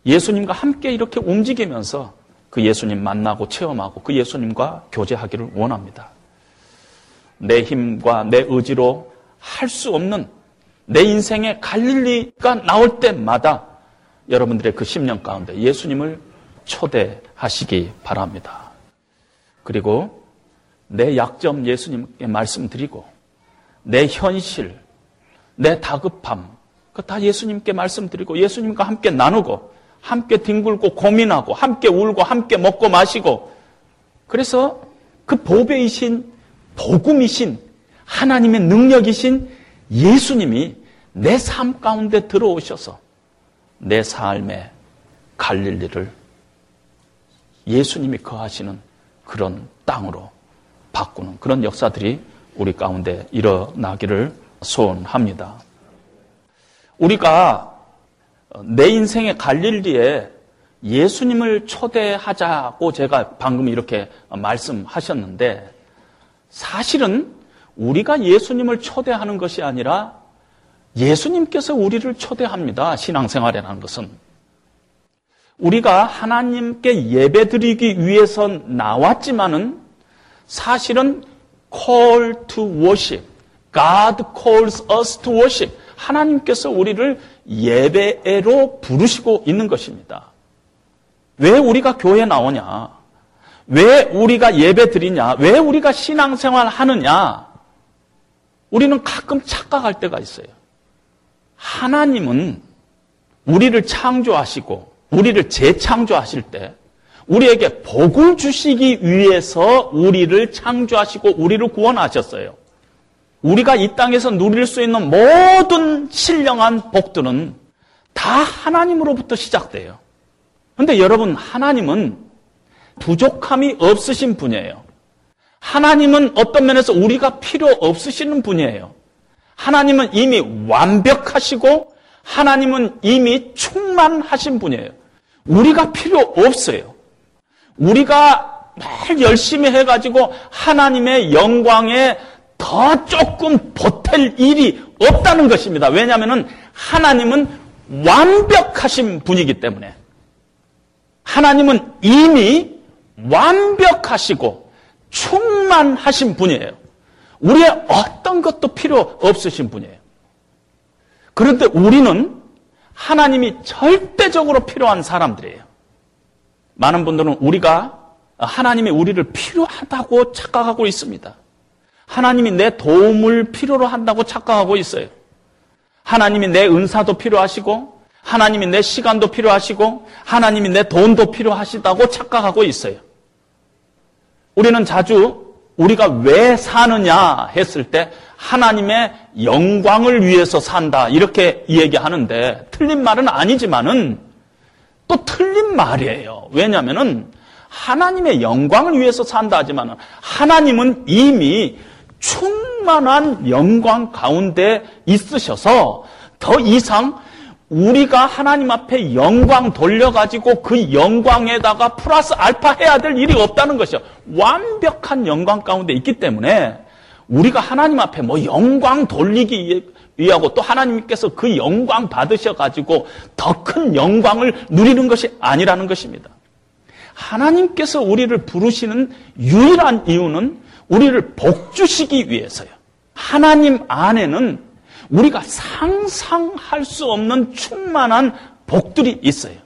예수님과 함께 이렇게 움직이면서 그 예수님 만나고 체험하고 그 예수님과 교제하기를 원합니다. 내 힘과 내 의지로 할 수 없는 내 인생의 갈릴리가 나올 때마다 여러분들의 그 10년 가운데 예수님을 초대하시기 바랍니다. 그리고 내 약점 예수님께 말씀드리고 내 현실, 내 다급함, 그 다 예수님께 말씀드리고 예수님과 함께 나누고 함께 뒹굴고 고민하고 함께 울고 함께 먹고 마시고 그래서 그 보배이신 복음이신 하나님의 능력이신 예수님이 내 삶 가운데 들어오셔서 내 삶의 갈릴리를 예수님이 거하시는 그런 땅으로 바꾸는 그런 역사들이 우리 가운데 일어나기를 소원합니다. 우리가 내 인생의 갈릴리에 예수님을 초대하자고 제가 방금 이렇게 말씀하셨는데 사실은 우리가 예수님을 초대하는 것이 아니라 예수님께서 우리를 초대합니다. 신앙생활이라는 것은. 우리가 하나님께 예배 드리기 위해서 나왔지만은 사실은 call to worship. God calls us to worship. 하나님께서 우리를 예배로 부르시고 있는 것입니다. 왜 우리가 교회 나오냐? 왜 우리가 예배 드리냐? 왜 우리가 신앙생활 하느냐? 우리는 가끔 착각할 때가 있어요. 하나님은 우리를 창조하시고 우리를 재창조하실 때 우리에게 복을 주시기 위해서 우리를 창조하시고 우리를 구원하셨어요. 우리가 이 땅에서 누릴 수 있는 모든 신령한 복들은 다 하나님으로부터 시작돼요. 근데 여러분, 하나님은 부족함이 없으신 분이에요. 하나님은 어떤 면에서 우리가 필요 없으시는 분이에요. 하나님은 이미 완벽하시고 하나님은 이미 충만하신 분이에요. 우리가 필요 없어요. 우리가 말 열심히 해가지고 하나님의 영광에 더 조금 보탤 일이 없다는 것입니다. 왜냐하면 하나님은 완벽하신 분이기 때문에 하나님은 이미 완벽하시고 충만하신 분이에요. 우리의 어떤 것도 필요 없으신 분이에요. 그런데 우리는 하나님이 절대적으로 필요한 사람들이에요. 많은 분들은 우리가 하나님이 우리를 필요하다고 착각하고 있습니다. 하나님이 내 도움을 필요로 한다고 착각하고 있어요. 하나님이 내 은사도 필요하시고, 하나님이 내 시간도 필요하시고, 하나님이 내 돈도 필요하시다고 착각하고 있어요. 우리는 자주 우리가 왜 사느냐 했을 때 하나님의 영광을 위해서 산다 이렇게 얘기하는데 틀린 말은 아니지만은 또 틀린 말이에요. 왜냐하면은 하나님의 영광을 위해서 산다 하지만은 하나님은 이미 충만한 영광 가운데 있으셔서 더 이상 우리가 하나님 앞에 영광 돌려가지고 그 영광에다가 플러스 알파 해야 될 일이 없다는 것이요. 완벽한 영광 가운데 있기 때문에 우리가 하나님 앞에 뭐 영광 돌리기 위하고 또 하나님께서 그 영광 받으셔가지고 더 큰 영광을 누리는 것이 아니라는 것입니다. 하나님께서 우리를 부르시는 유일한 이유는 우리를 복주시기 위해서요. 하나님 안에는 우리가 상상할 수 없는 충만한 복들이 있어요.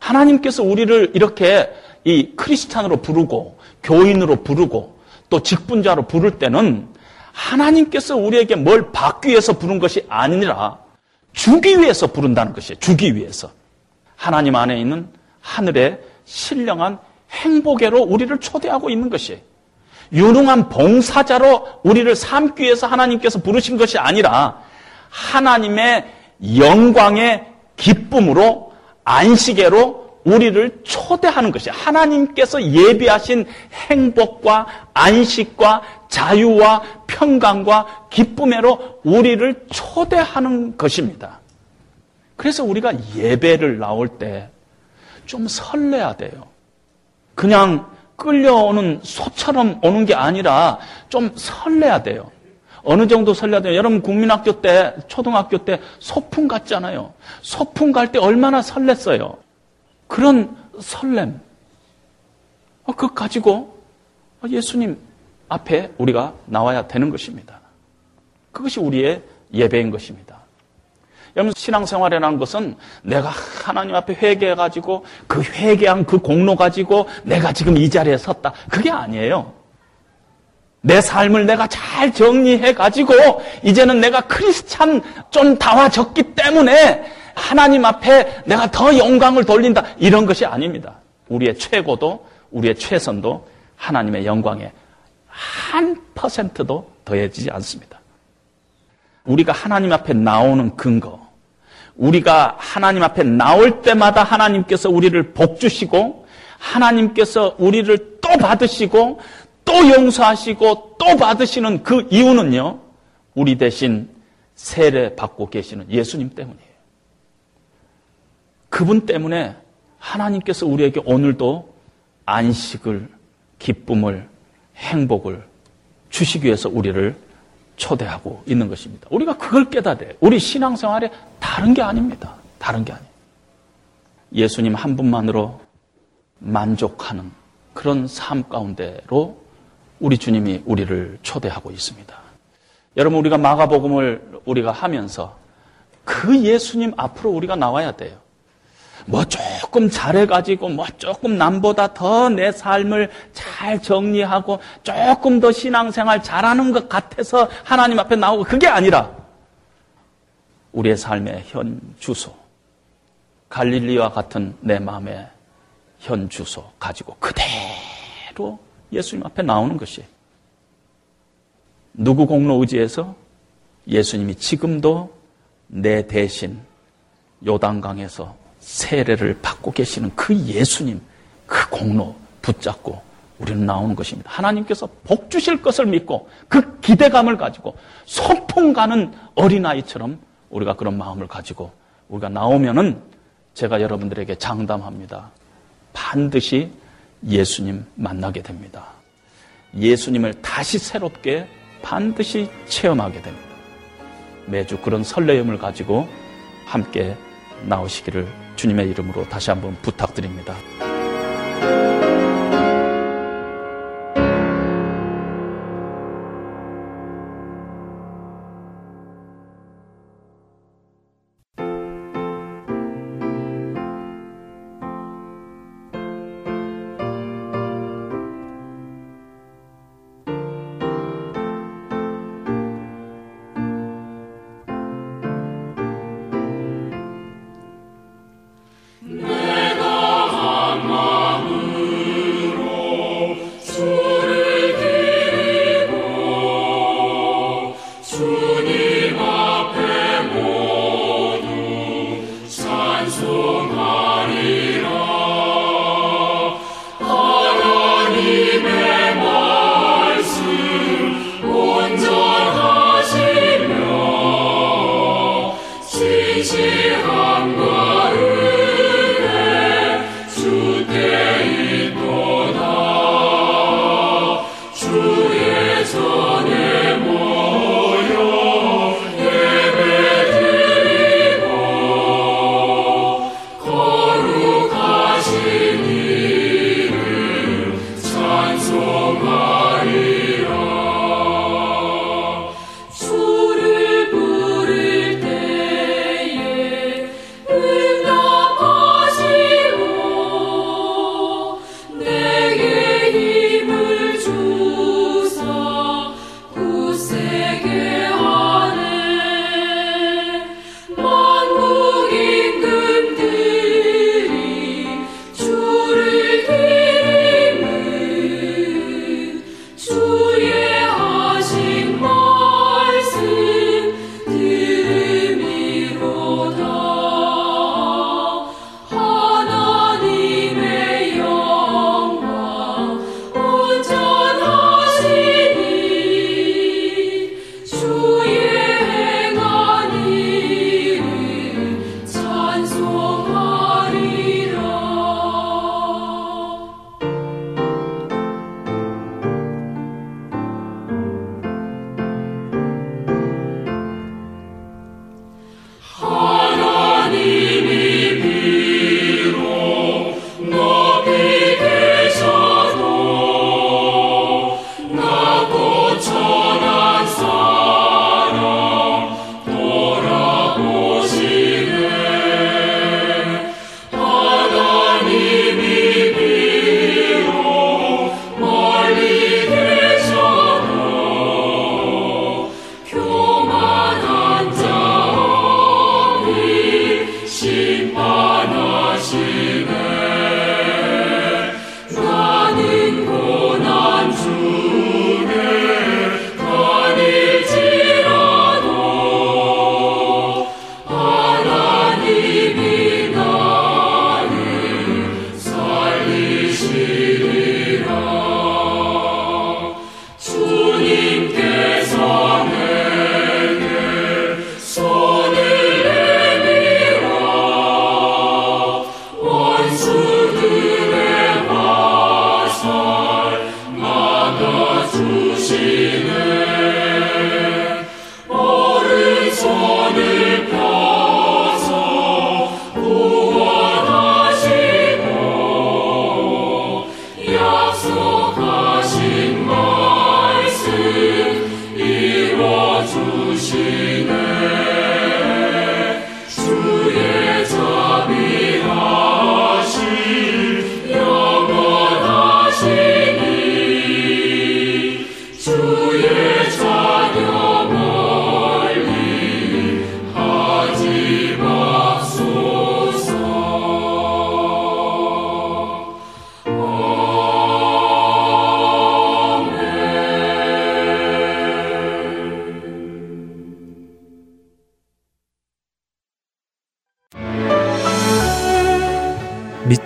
하나님께서 우리를 이렇게 이 크리스찬으로 부르고 교인으로 부르고 또 직분자로 부를 때는 하나님께서 우리에게 뭘 받기 위해서 부른 것이 아니라 주기 위해서 부른다는 것이에요. 주기 위해서. 하나님 안에 있는 하늘의 신령한 행복에로 우리를 초대하고 있는 것이에요. 유능한 봉사자로 우리를 삼기 위해서 하나님께서 부르신 것이 아니라 하나님의 영광의 기쁨으로 안식에로 우리를 초대하는 것이 하나님께서 예비하신 행복과 안식과 자유와 평강과 기쁨으로 우리를 초대하는 것입니다. 그래서 우리가 예배를 나올 때 좀 설레야 돼요. 그냥 끌려오는 소처럼 오는 게 아니라 좀 설레야 돼요. 어느 정도 설레야 돼요. 여러분 국민학교 때, 초등학교 때 소풍 갔잖아요. 소풍 갈 때 얼마나 설렜어요. 그런 설렘. 어, 그거 가지고 예수님 앞에 우리가 나와야 되는 것입니다. 그것이 우리의 예배인 것입니다. 여러분 신앙생활이라는 것은 내가 하나님 앞에 회개해가지고 그 회개한 그 공로 가지고 내가 지금 이 자리에 섰다. 그게 아니에요. 내 삶을 내가 잘 정리해가지고 이제는 내가 크리스찬 좀 다와졌기 때문에 하나님 앞에 내가 더 영광을 돌린다. 이런 것이 아닙니다. 우리의 최고도 우리의 최선도 하나님의 영광에 한 퍼센트도 더해지지 않습니다. 우리가 하나님 앞에 나오는 근거, 우리가 하나님 앞에 나올 때마다 하나님께서 우리를 복주시고, 하나님께서 우리를 또 받으시고, 또 용서하시고, 또 받으시는 그 이유는요, 우리 대신 세례 받고 계시는 예수님 때문이에요. 그분 때문에 하나님께서 우리에게 오늘도 안식을, 기쁨을, 행복을 주시기 위해서 우리를 초대하고 있는 것입니다. 우리가 그걸 깨닫아야 우리 신앙생활에 다른 게 아닙니다. 다른 게 아니에요. 예수님 한 분만으로 만족하는 그런 삶 가운데로 우리 주님이 우리를 초대하고 있습니다. 여러분 우리가 마가복음을 우리가 하면서 그 예수님 앞으로 우리가 나와야 돼요. 뭐 조금 잘해가지고 뭐 조금 남보다 더 내 삶을 잘 정리하고 조금 더 신앙생활 잘하는 것 같아서 하나님 앞에 나오고 그게 아니라 우리의 삶의 현 주소 갈릴리와 같은 내 마음의 현 주소 가지고 그대로 예수님 앞에 나오는 것이 누구 공로 의지해서 예수님이 지금도 내 대신 요단강에서 세례를 받고 계시는 그 예수님, 그 공로 붙잡고 우리는 나오는 것입니다. 하나님께서 복 주실 것을 믿고 그 기대감을 가지고 소풍 가는 어린아이처럼 우리가 그런 마음을 가지고 우리가 나오면은 제가 여러분들에게 장담합니다. 반드시 예수님 만나게 됩니다. 예수님을 다시 새롭게 반드시 체험하게 됩니다. 매주 그런 설레임을 가지고 함께 나오시기를 주님의 이름으로 다시 한번 부탁드립니다. 주를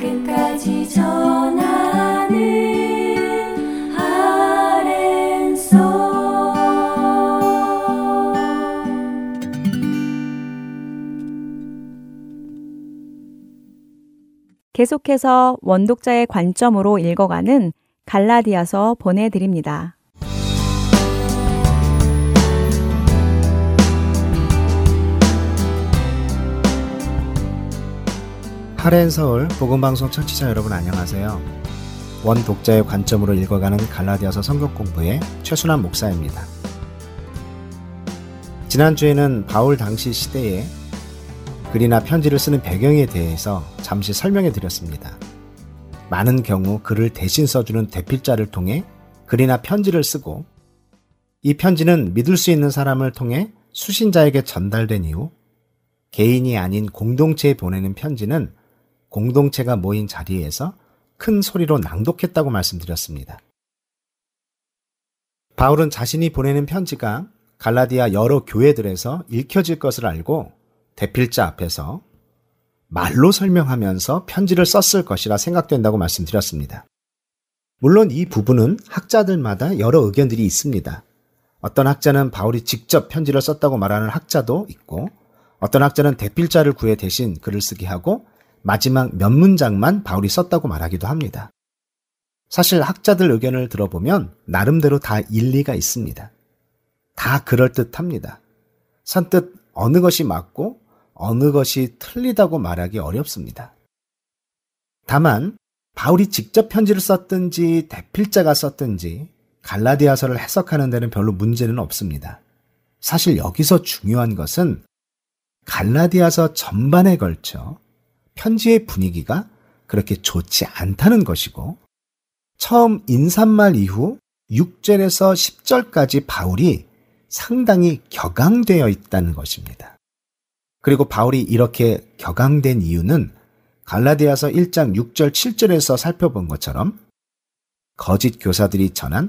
끝까지 전하는 계속해서 원독자의 관점으로 읽어가는 갈라디아서 보내드립니다. 하렌 서울 복음방송 청취자 여러분 안녕하세요. 원 독자의 관점으로 읽어가는 갈라디아서 성경 공부의 최순환 목사입니다. 지난주에는 바울 당시 시대에 글이나 편지를 쓰는 배경에 대해서 잠시 설명해 드렸습니다. 많은 경우 글을 대신 써주는 대필자를 통해 글이나 편지를 쓰고 이 편지는 믿을 수 있는 사람을 통해 수신자에게 전달된 이후 개인이 아닌 공동체에 보내는 편지는 공동체가 모인 자리에서 큰 소리로 낭독했다고 말씀드렸습니다. 바울은 자신이 보내는 편지가 갈라디아 여러 교회들에서 읽혀질 것을 알고 대필자 앞에서 말로 설명하면서 편지를 썼을 것이라 생각된다고 말씀드렸습니다. 물론 이 부분은 학자들마다 여러 의견들이 있습니다. 어떤 학자는 바울이 직접 편지를 썼다고 말하는 학자도 있고, 어떤 학자는 대필자를 구해 대신 글을 쓰게 하고, 마지막 몇 문장만 바울이 썼다고 말하기도 합니다. 사실 학자들 의견을 들어보면 나름대로 다 일리가 있습니다. 다 그럴듯합니다. 선뜻 어느 것이 맞고 어느 것이 틀리다고 말하기 어렵습니다. 다만 바울이 직접 편지를 썼든지 대필자가 썼든지 갈라디아서를 해석하는 데는 별로 문제는 없습니다. 사실 여기서 중요한 것은 갈라디아서 전반에 걸쳐 편지의 분위기가 그렇게 좋지 않다는 것이고 처음 인사말 이후 6절에서 10절까지 바울이 상당히 격앙되어 있다는 것입니다. 그리고 바울이 이렇게 격앙된 이유는 갈라디아서 1장 6절 7절에서 살펴본 것처럼 거짓 교사들이 전한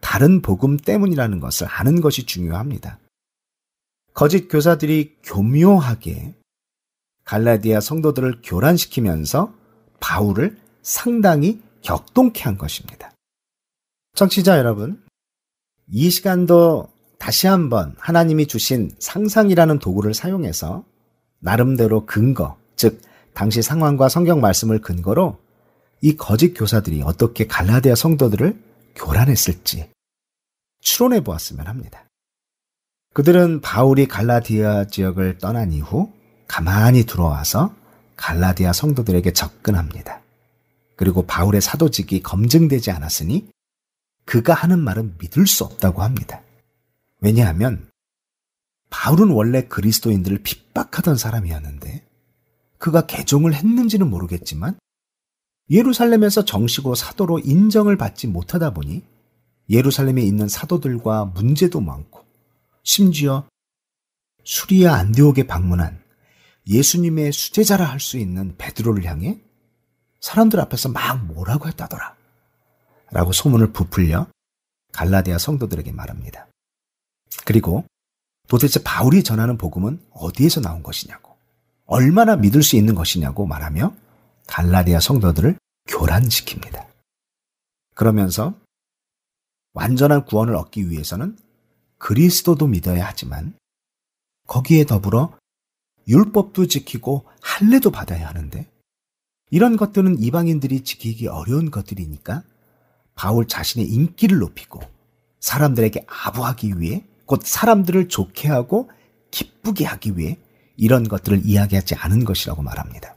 다른 복음 때문이라는 것을 아는 것이 중요합니다. 거짓 교사들이 교묘하게 갈라디아 성도들을 교란시키면서 바울을 상당히 격동케 한 것입니다. 청취자 여러분, 이 시간도 다시 한번 하나님이 주신 상상이라는 도구를 사용해서 나름대로 근거, 즉, 당시 상황과 성경 말씀을 근거로 이 거짓 교사들이 어떻게 갈라디아 성도들을 교란했을지 추론해 보았으면 합니다. 그들은 바울이 갈라디아 지역을 떠난 이후 가만히 들어와서 갈라디아 성도들에게 접근합니다. 그리고 바울의 사도직이 검증되지 않았으니 그가 하는 말은 믿을 수 없다고 합니다. 왜냐하면 바울은 원래 그리스도인들을 핍박하던 사람이었는데 그가 개종을 했는지는 모르겠지만 예루살렘에서 정식으로 사도로 인정을 받지 못하다 보니 예루살렘에 있는 사도들과 문제도 많고 심지어 수리아 안디옥에 방문한 예수님의 수제자라 할 수 있는 베드로를 향해 사람들 앞에서 막 뭐라고 했다더라. 라고 소문을 부풀려 갈라디아 성도들에게 말합니다. 그리고 도대체 바울이 전하는 복음은 어디에서 나온 것이냐고, 얼마나 믿을 수 있는 것이냐고 말하며 갈라디아 성도들을 교란시킵니다. 그러면서 완전한 구원을 얻기 위해서는 그리스도도 믿어야 하지만 거기에 더불어 율법도 지키고 할례도 받아야 하는데 이런 것들은 이방인들이 지키기 어려운 것들이니까 바울 자신의 인기를 높이고 사람들에게 아부하기 위해 곧 사람들을 좋게 하고 기쁘게 하기 위해 이런 것들을 이야기하지 않은 것이라고 말합니다.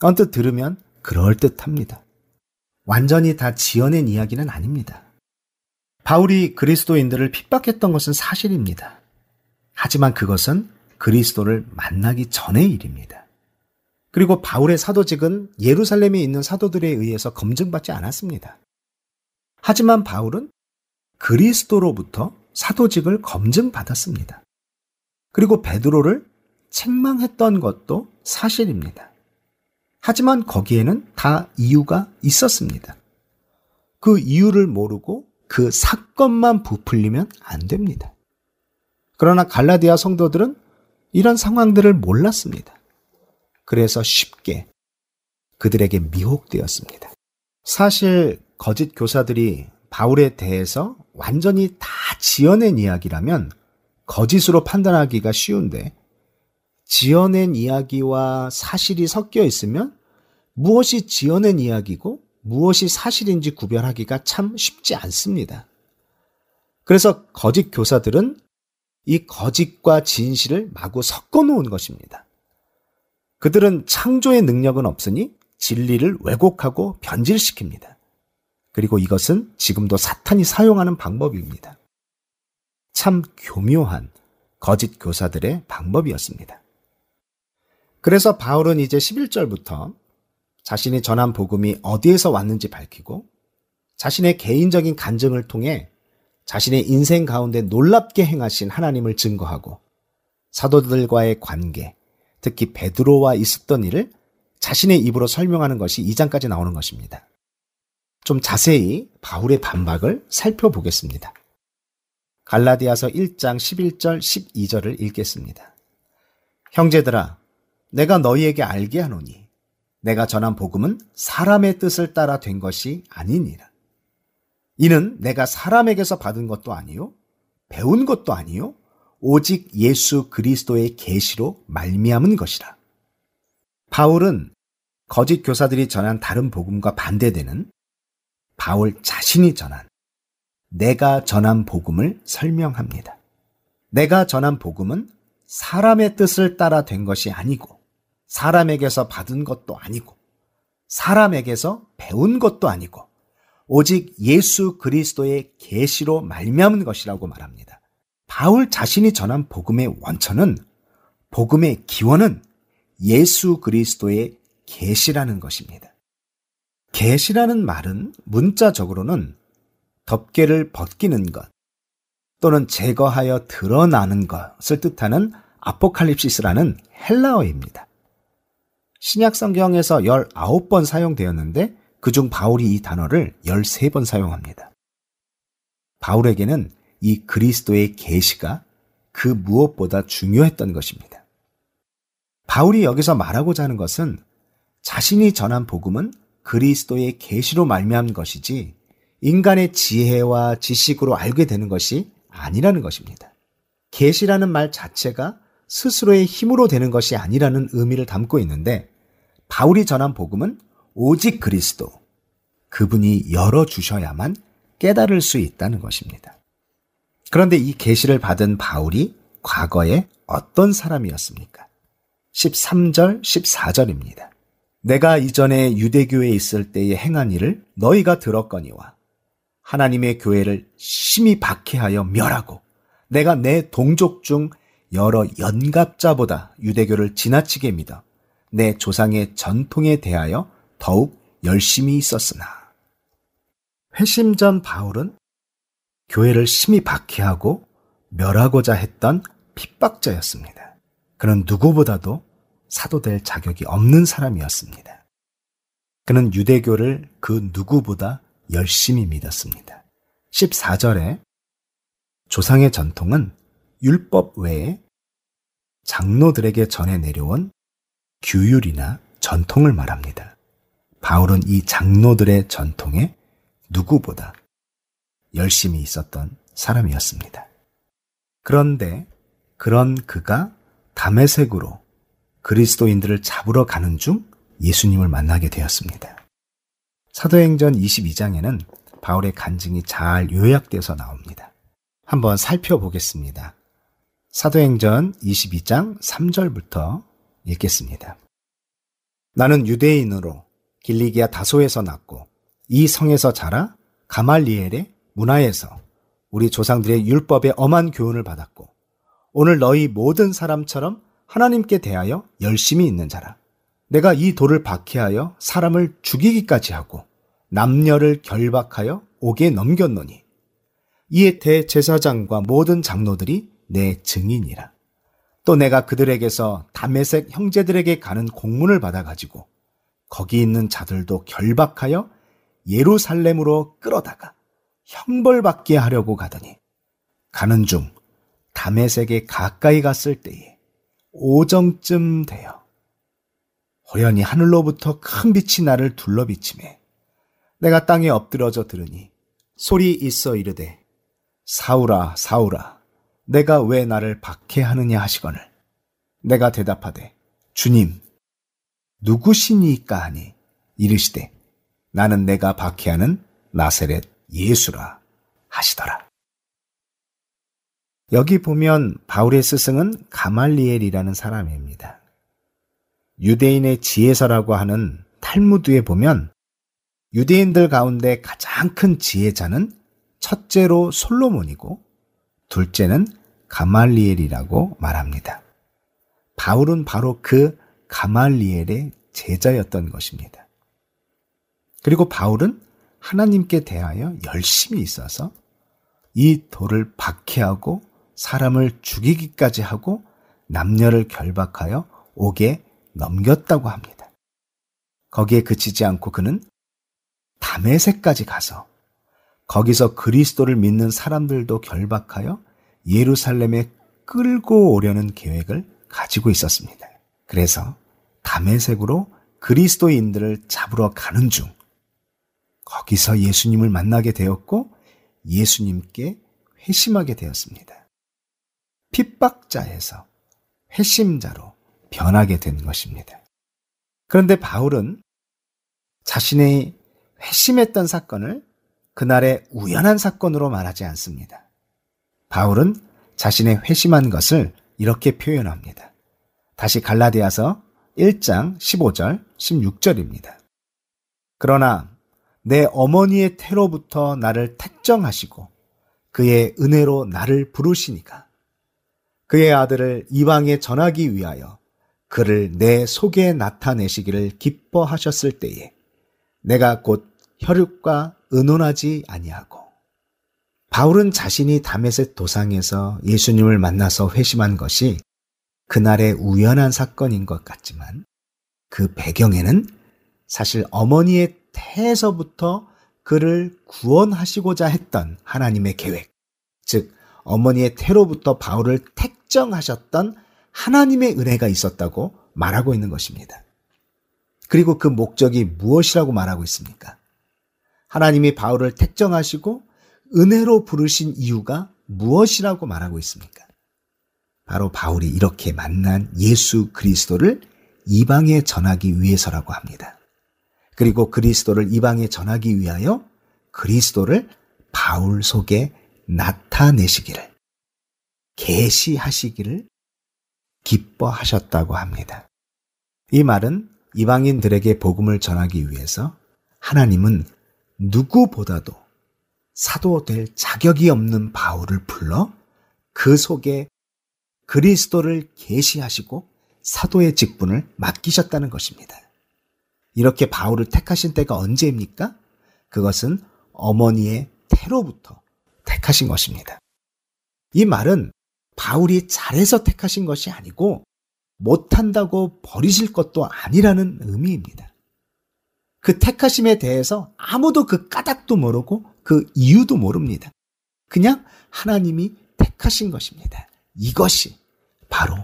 언뜻 들으면 그럴듯합니다. 완전히 다 지어낸 이야기는 아닙니다. 바울이 그리스도인들을 핍박했던 것은 사실입니다. 하지만 그것은 그리스도를 만나기 전의 일입니다. 그리고 바울의 사도직은 예루살렘에 있는 사도들에 의해서 검증받지 않았습니다. 하지만 바울은 그리스도로부터 사도직을 검증받았습니다. 그리고 베드로를 책망했던 것도 사실입니다. 하지만 거기에는 다 이유가 있었습니다. 그 이유를 모르고 그 사건만 부풀리면 안 됩니다. 그러나 갈라디아 성도들은 이런 상황들을 몰랐습니다. 그래서 쉽게 그들에게 미혹되었습니다. 사실 거짓 교사들이 바울에 대해서 완전히 다 지어낸 이야기라면 거짓으로 판단하기가 쉬운데 지어낸 이야기와 사실이 섞여 있으면 무엇이 지어낸 이야기고 무엇이 사실인지 구별하기가 참 쉽지 않습니다. 그래서 거짓 교사들은 이 거짓과 진실을 마구 섞어 놓은 것입니다. 그들은 창조의 능력은 없으니 진리를 왜곡하고 변질시킵니다. 그리고 이것은 지금도 사탄이 사용하는 방법입니다. 참 교묘한 거짓 교사들의 방법이었습니다. 그래서 바울은 이제 11절부터 자신이 전한 복음이 어디에서 왔는지 밝히고 자신의 개인적인 간증을 통해 자신의 인생 가운데 놀랍게 행하신 하나님을 증거하고 사도들과의 관계, 특히 베드로와 있었던 일을 자신의 입으로 설명하는 것이 2장까지 나오는 것입니다. 좀 자세히 바울의 반박을 살펴보겠습니다. 갈라디아서 1장 11절 12절을 읽겠습니다. 형제들아 내가 너희에게 알게 하노니 내가 전한 복음은 사람의 뜻을 따라 된 것이 아니니라. 이는 내가 사람에게서 받은 것도 아니요 배운 것도 아니요 오직 예수 그리스도의 계시로 말미암은 것이라. 바울은 거짓 교사들이 전한 다른 복음과 반대되는 바울 자신이 전한 내가 전한 복음을 설명합니다. 내가 전한 복음은 사람의 뜻을 따라 된 것이 아니고 사람에게서 받은 것도 아니고 사람에게서 배운 것도 아니고 오직 예수 그리스도의 계시로 말미암은 것이라고 말합니다. 바울 자신이 전한 복음의 원천은 복음의 기원은 예수 그리스도의 계시라는 것입니다. 계시라는 말은 문자적으로는 덮개를 벗기는 것 또는 제거하여 드러나는 것을 뜻하는 아포칼립시스라는 헬라어입니다. 신약 성경에서 19번 사용되었는데 그중 바울이 이 단어를 13번 사용합니다. 바울에게는 이 그리스도의 계시가 그 무엇보다 중요했던 것입니다. 바울이 여기서 말하고자 하는 것은 자신이 전한 복음은 그리스도의 계시로 말미암은 것이지 인간의 지혜와 지식으로 알게 되는 것이 아니라는 것입니다. 계시라는 말 자체가 스스로의 힘으로 되는 것이 아니라는 의미를 담고 있는데 바울이 전한 복음은 오직 그리스도 그분이 열어 주셔야만 깨달을 수 있다는 것입니다. 그런데 이 계시를 받은 바울이 과거에 어떤 사람이었습니까? 13절, 14절입니다. 내가 이전에 유대교에 있을 때의 행한 일을 너희가 들었거니와 하나님의 교회를 심히 박해하여 멸하고 내가 내 동족 중 여러 연갑자보다 유대교를 지나치게 믿어 내 조상의 전통에 대하여 더욱 열심히 있었으나 회심 전 바울은 교회를 심히 박해하고 멸하고자 했던 핍박자였습니다. 그는 누구보다도 사도될 자격이 없는 사람이었습니다. 그는 유대교를 그 누구보다 열심히 믿었습니다. 14절에 조상의 전통은 율법 외에 장로들에게 전해 내려온 규율이나 전통을 말합니다. 바울은 이 장로들의 전통에 누구보다 열심히 있었던 사람이었습니다. 그런데 그런 그가 담에색으로 그리스도인들을 잡으러 가는 중 예수님을 만나게 되었습니다. 사도행전 22장에는 바울의 간증이 잘 요약돼서 나옵니다. 한번 살펴보겠습니다. 사도행전 22장 3절부터 읽겠습니다. 나는 유대인으로 길리기아 다소에서 났고 이 성에서 자라 가말리엘의 문화에서 우리 조상들의 율법의 엄한 교훈을 받았고 오늘 너희 모든 사람처럼 하나님께 대하여 열심히 있는 자라. 내가 이 돌을 박해하여 사람을 죽이기까지 하고 남녀를 결박하여 옥에 넘겼노니 이에 대제사장과 모든 장로들이 내 증인이라. 또 내가 그들에게서 담에색 형제들에게 가는 공문을 받아가지고 거기 있는 자들도 결박하여 예루살렘으로 끌어다가 형벌받게 하려고 가더니 가는 중 담에색에 가까이 갔을 때에 오정쯤 되어 호연히 하늘로부터 큰 빛이 나를 둘러비치매 내가 땅에 엎드러져 들으니 소리 있어 이르되 사울아 사울아 내가 왜 나를 박해하느냐 하시거늘. 내가 대답하되 주님 누구시니까 하니 이르시되 나는 내가 박해하는 나세렛 예수라 하시더라. 여기 보면 바울의 스승은 가말리엘이라는 사람입니다. 유대인의 지혜서라고 하는 탈무드에 보면 유대인들 가운데 가장 큰 지혜자는 첫째로 솔로몬이고 둘째는 가말리엘이라고 말합니다. 바울은 바로 그 가말리엘의 제자였던 것입니다. 그리고 바울은 하나님께 대하여 열심히 있어서 이 돌을 박해하고 사람을 죽이기까지 하고 남녀를 결박하여 옥에 넘겼다고 합니다. 거기에 그치지 않고 그는 담에색까지 가서 거기서 그리스도를 믿는 사람들도 결박하여 예루살렘에 끌고 오려는 계획을 가지고 있었습니다. 그래서 담에색으로 그리스도인들을 잡으러 가는 중 거기서 예수님을 만나게 되었고 예수님께 회심하게 되었습니다. 핍박자에서 회심자로 변하게 된 것입니다. 그런데 바울은 자신의 회심했던 사건을 그날의 우연한 사건으로 말하지 않습니다. 바울은 자신의 회심한 것을 이렇게 표현합니다. 다시 갈라디아서 1장 15절, 16절입니다. 그러나 내 어머니의 태로부터 나를 택정하시고 그의 은혜로 나를 부르시니까 그의 아들을 이방에 전하기 위하여 그를 내 속에 나타내시기를 기뻐하셨을 때에 내가 곧 혈육과 의논하지 아니하고 바울은 자신이 다메섹 도상에서 예수님을 만나서 회심한 것이 그날의 우연한 사건인 것 같지만 그 배경에는 사실 어머니의 태에서부터 그를 구원하시고자 했던 하나님의 계획, 즉 어머니의 태로부터 바울을 택정하셨던 하나님의 은혜가 있었다고 말하고 있는 것입니다. 그리고 그 목적이 무엇이라고 말하고 있습니까? 하나님이 바울을 택정하시고 은혜로 부르신 이유가 무엇이라고 말하고 있습니까? 바로 바울이 이렇게 만난 예수 그리스도를 이방에 전하기 위해서라고 합니다. 그리고 그리스도를 이방에 전하기 위하여 그리스도를 바울 속에 나타내시기를 계시하시기를 기뻐하셨다고 합니다. 이 말은 이방인들에게 복음을 전하기 위해서 하나님은 누구보다도 사도 될 자격이 없는 바울을 불러 그 속에 그리스도를 계시하시고 사도의 직분을 맡기셨다는 것입니다. 이렇게 바울을 택하신 때가 언제입니까? 그것은 어머니의 태로부터 택하신 것입니다. 이 말은 바울이 잘해서 택하신 것이 아니고 못한다고 버리실 것도 아니라는 의미입니다. 그 택하심에 대해서 아무도 그 까닭도 모르고 그 이유도 모릅니다. 그냥 하나님이 택하신 것입니다. 이것이 바로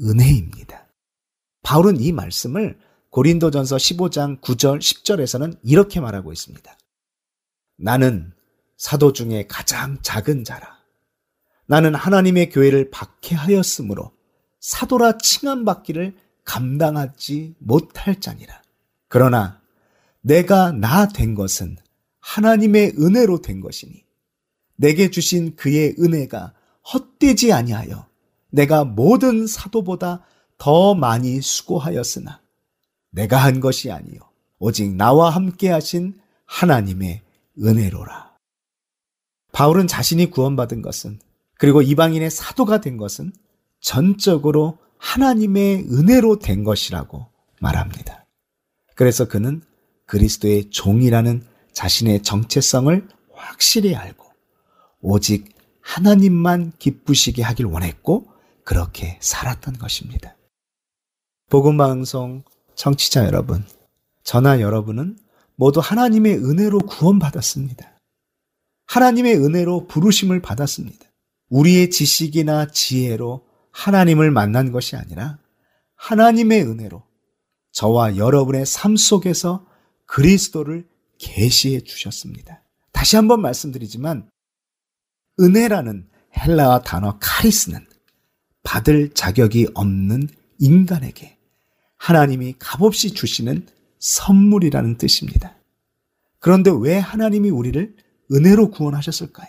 은혜입니다. 바울은 이 말씀을 고린도전서 15장 9절 10절에서는 이렇게 말하고 있습니다. 나는 사도 중에 가장 작은 자라. 나는 하나님의 교회를 박해하였으므로 사도라 칭함 받기를 감당하지 못할 자니라. 그러나 내가 나 된 것은 하나님의 은혜로 된 것이니 내게 주신 그의 은혜가 헛되지 아니하여 내가 모든 사도보다 더 많이 수고하였으나 내가 한 것이 아니요 오직 나와 함께 하신 하나님의 은혜로라. 바울은 자신이 구원받은 것은 그리고 이방인의 사도가 된 것은 전적으로 하나님의 은혜로 된 것이라고 말합니다. 그래서 그는 그리스도의 종이라는 자신의 정체성을 확실히 알고 오직 하나님만 기쁘시게 하길 원했고 그렇게 살았던 것입니다. 복음방송 청취자 여러분, 저나 여러분은 모두 하나님의 은혜로 구원받았습니다. 하나님의 은혜로 부르심을 받았습니다. 우리의 지식이나 지혜로 하나님을 만난 것이 아니라 하나님의 은혜로 저와 여러분의 삶 속에서 그리스도를 계시해 주셨습니다. 다시 한번 말씀드리지만 은혜라는 헬라어 단어 카리스는 받을 자격이 없는 인간에게 하나님이 값없이 주시는 선물이라는 뜻입니다. 그런데 왜 하나님이 우리를 은혜로 구원하셨을까요?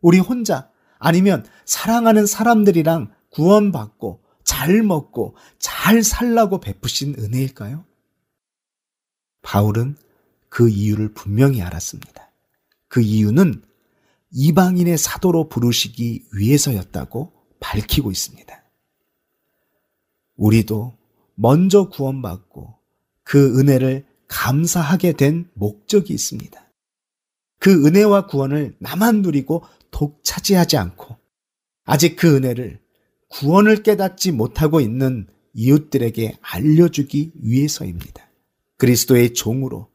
우리 혼자 아니면 사랑하는 사람들이랑 구원받고 잘 먹고 잘 살라고 베푸신 은혜일까요? 바울은 그 이유를 분명히 알았습니다. 그 이유는 이방인의 사도로 부르시기 위해서였다고 밝히고 있습니다. 우리도 먼저 구원받고 그 은혜를 감사하게 된 목적이 있습니다. 그 은혜와 구원을 나만 누리고 독차지하지 않고 아직 그 은혜를 구원을 깨닫지 못하고 있는 이웃들에게 알려주기 위해서입니다. 그리스도의 종으로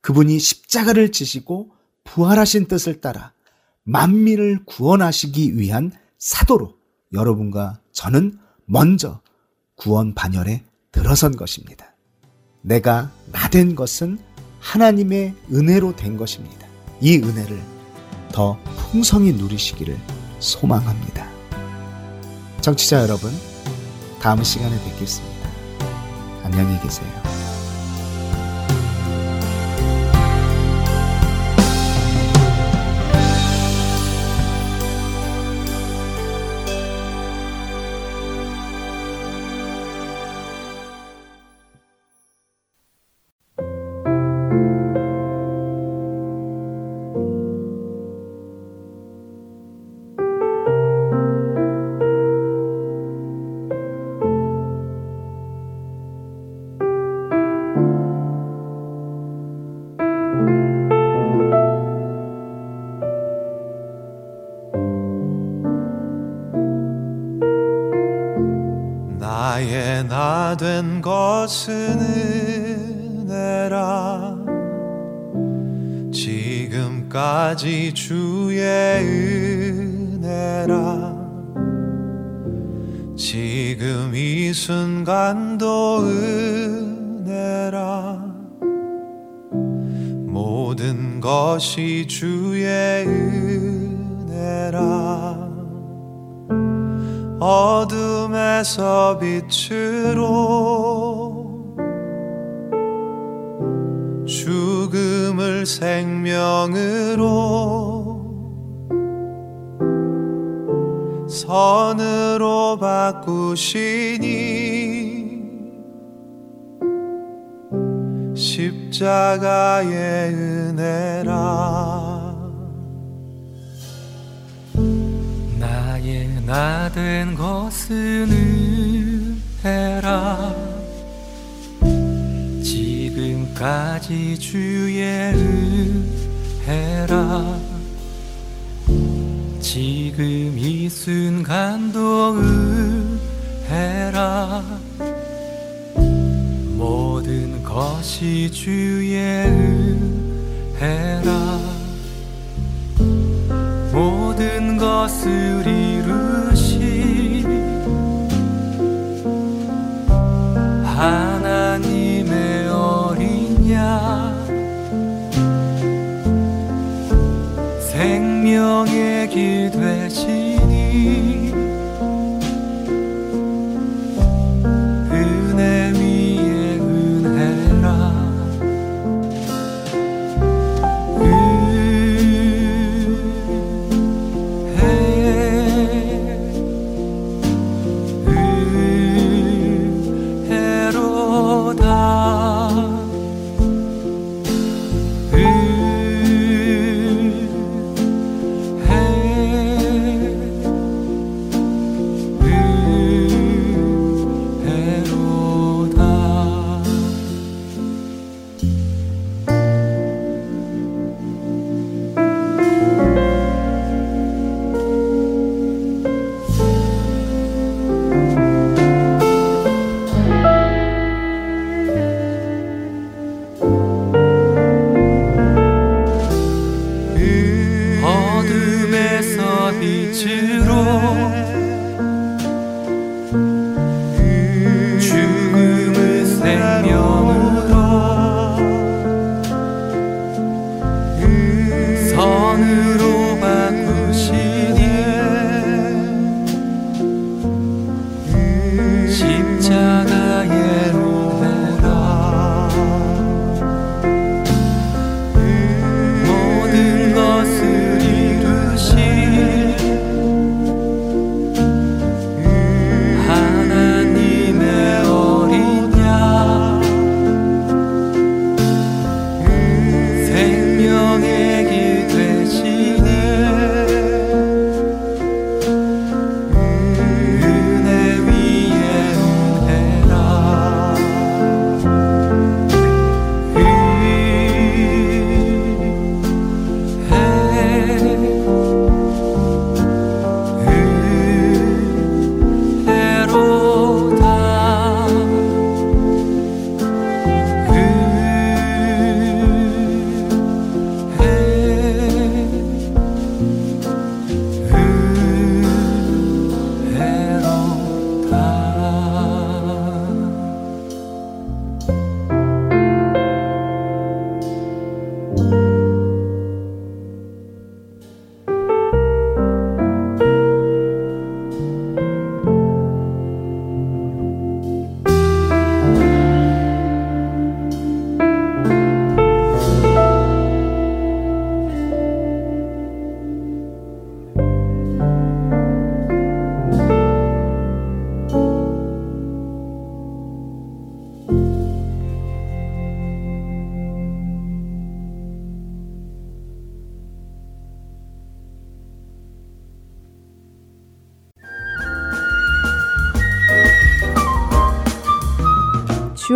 그분이 십자가를 지시고 부활하신 뜻을 따라 만민을 구원하시기 위한 사도로 여러분과 저는 먼저 구원 반열에 들어선 것입니다. 내가 나 된 것은 하나님의 은혜로 된 것입니다. 이 은혜를 더 풍성히 누리시기를 소망합니다. 정치자 여러분, 다음 시간에 뵙겠습니다. 안녕히 계세요. 선으로 바꾸시니 십자가의 은혜라. 나의 나된 것은 은혜라. 지금까지 주의 은혜라 지금 이 순간도 은혜라. 모든 것이 주의 은혜라. 모든 것을 이루신 하 길 되시 wanted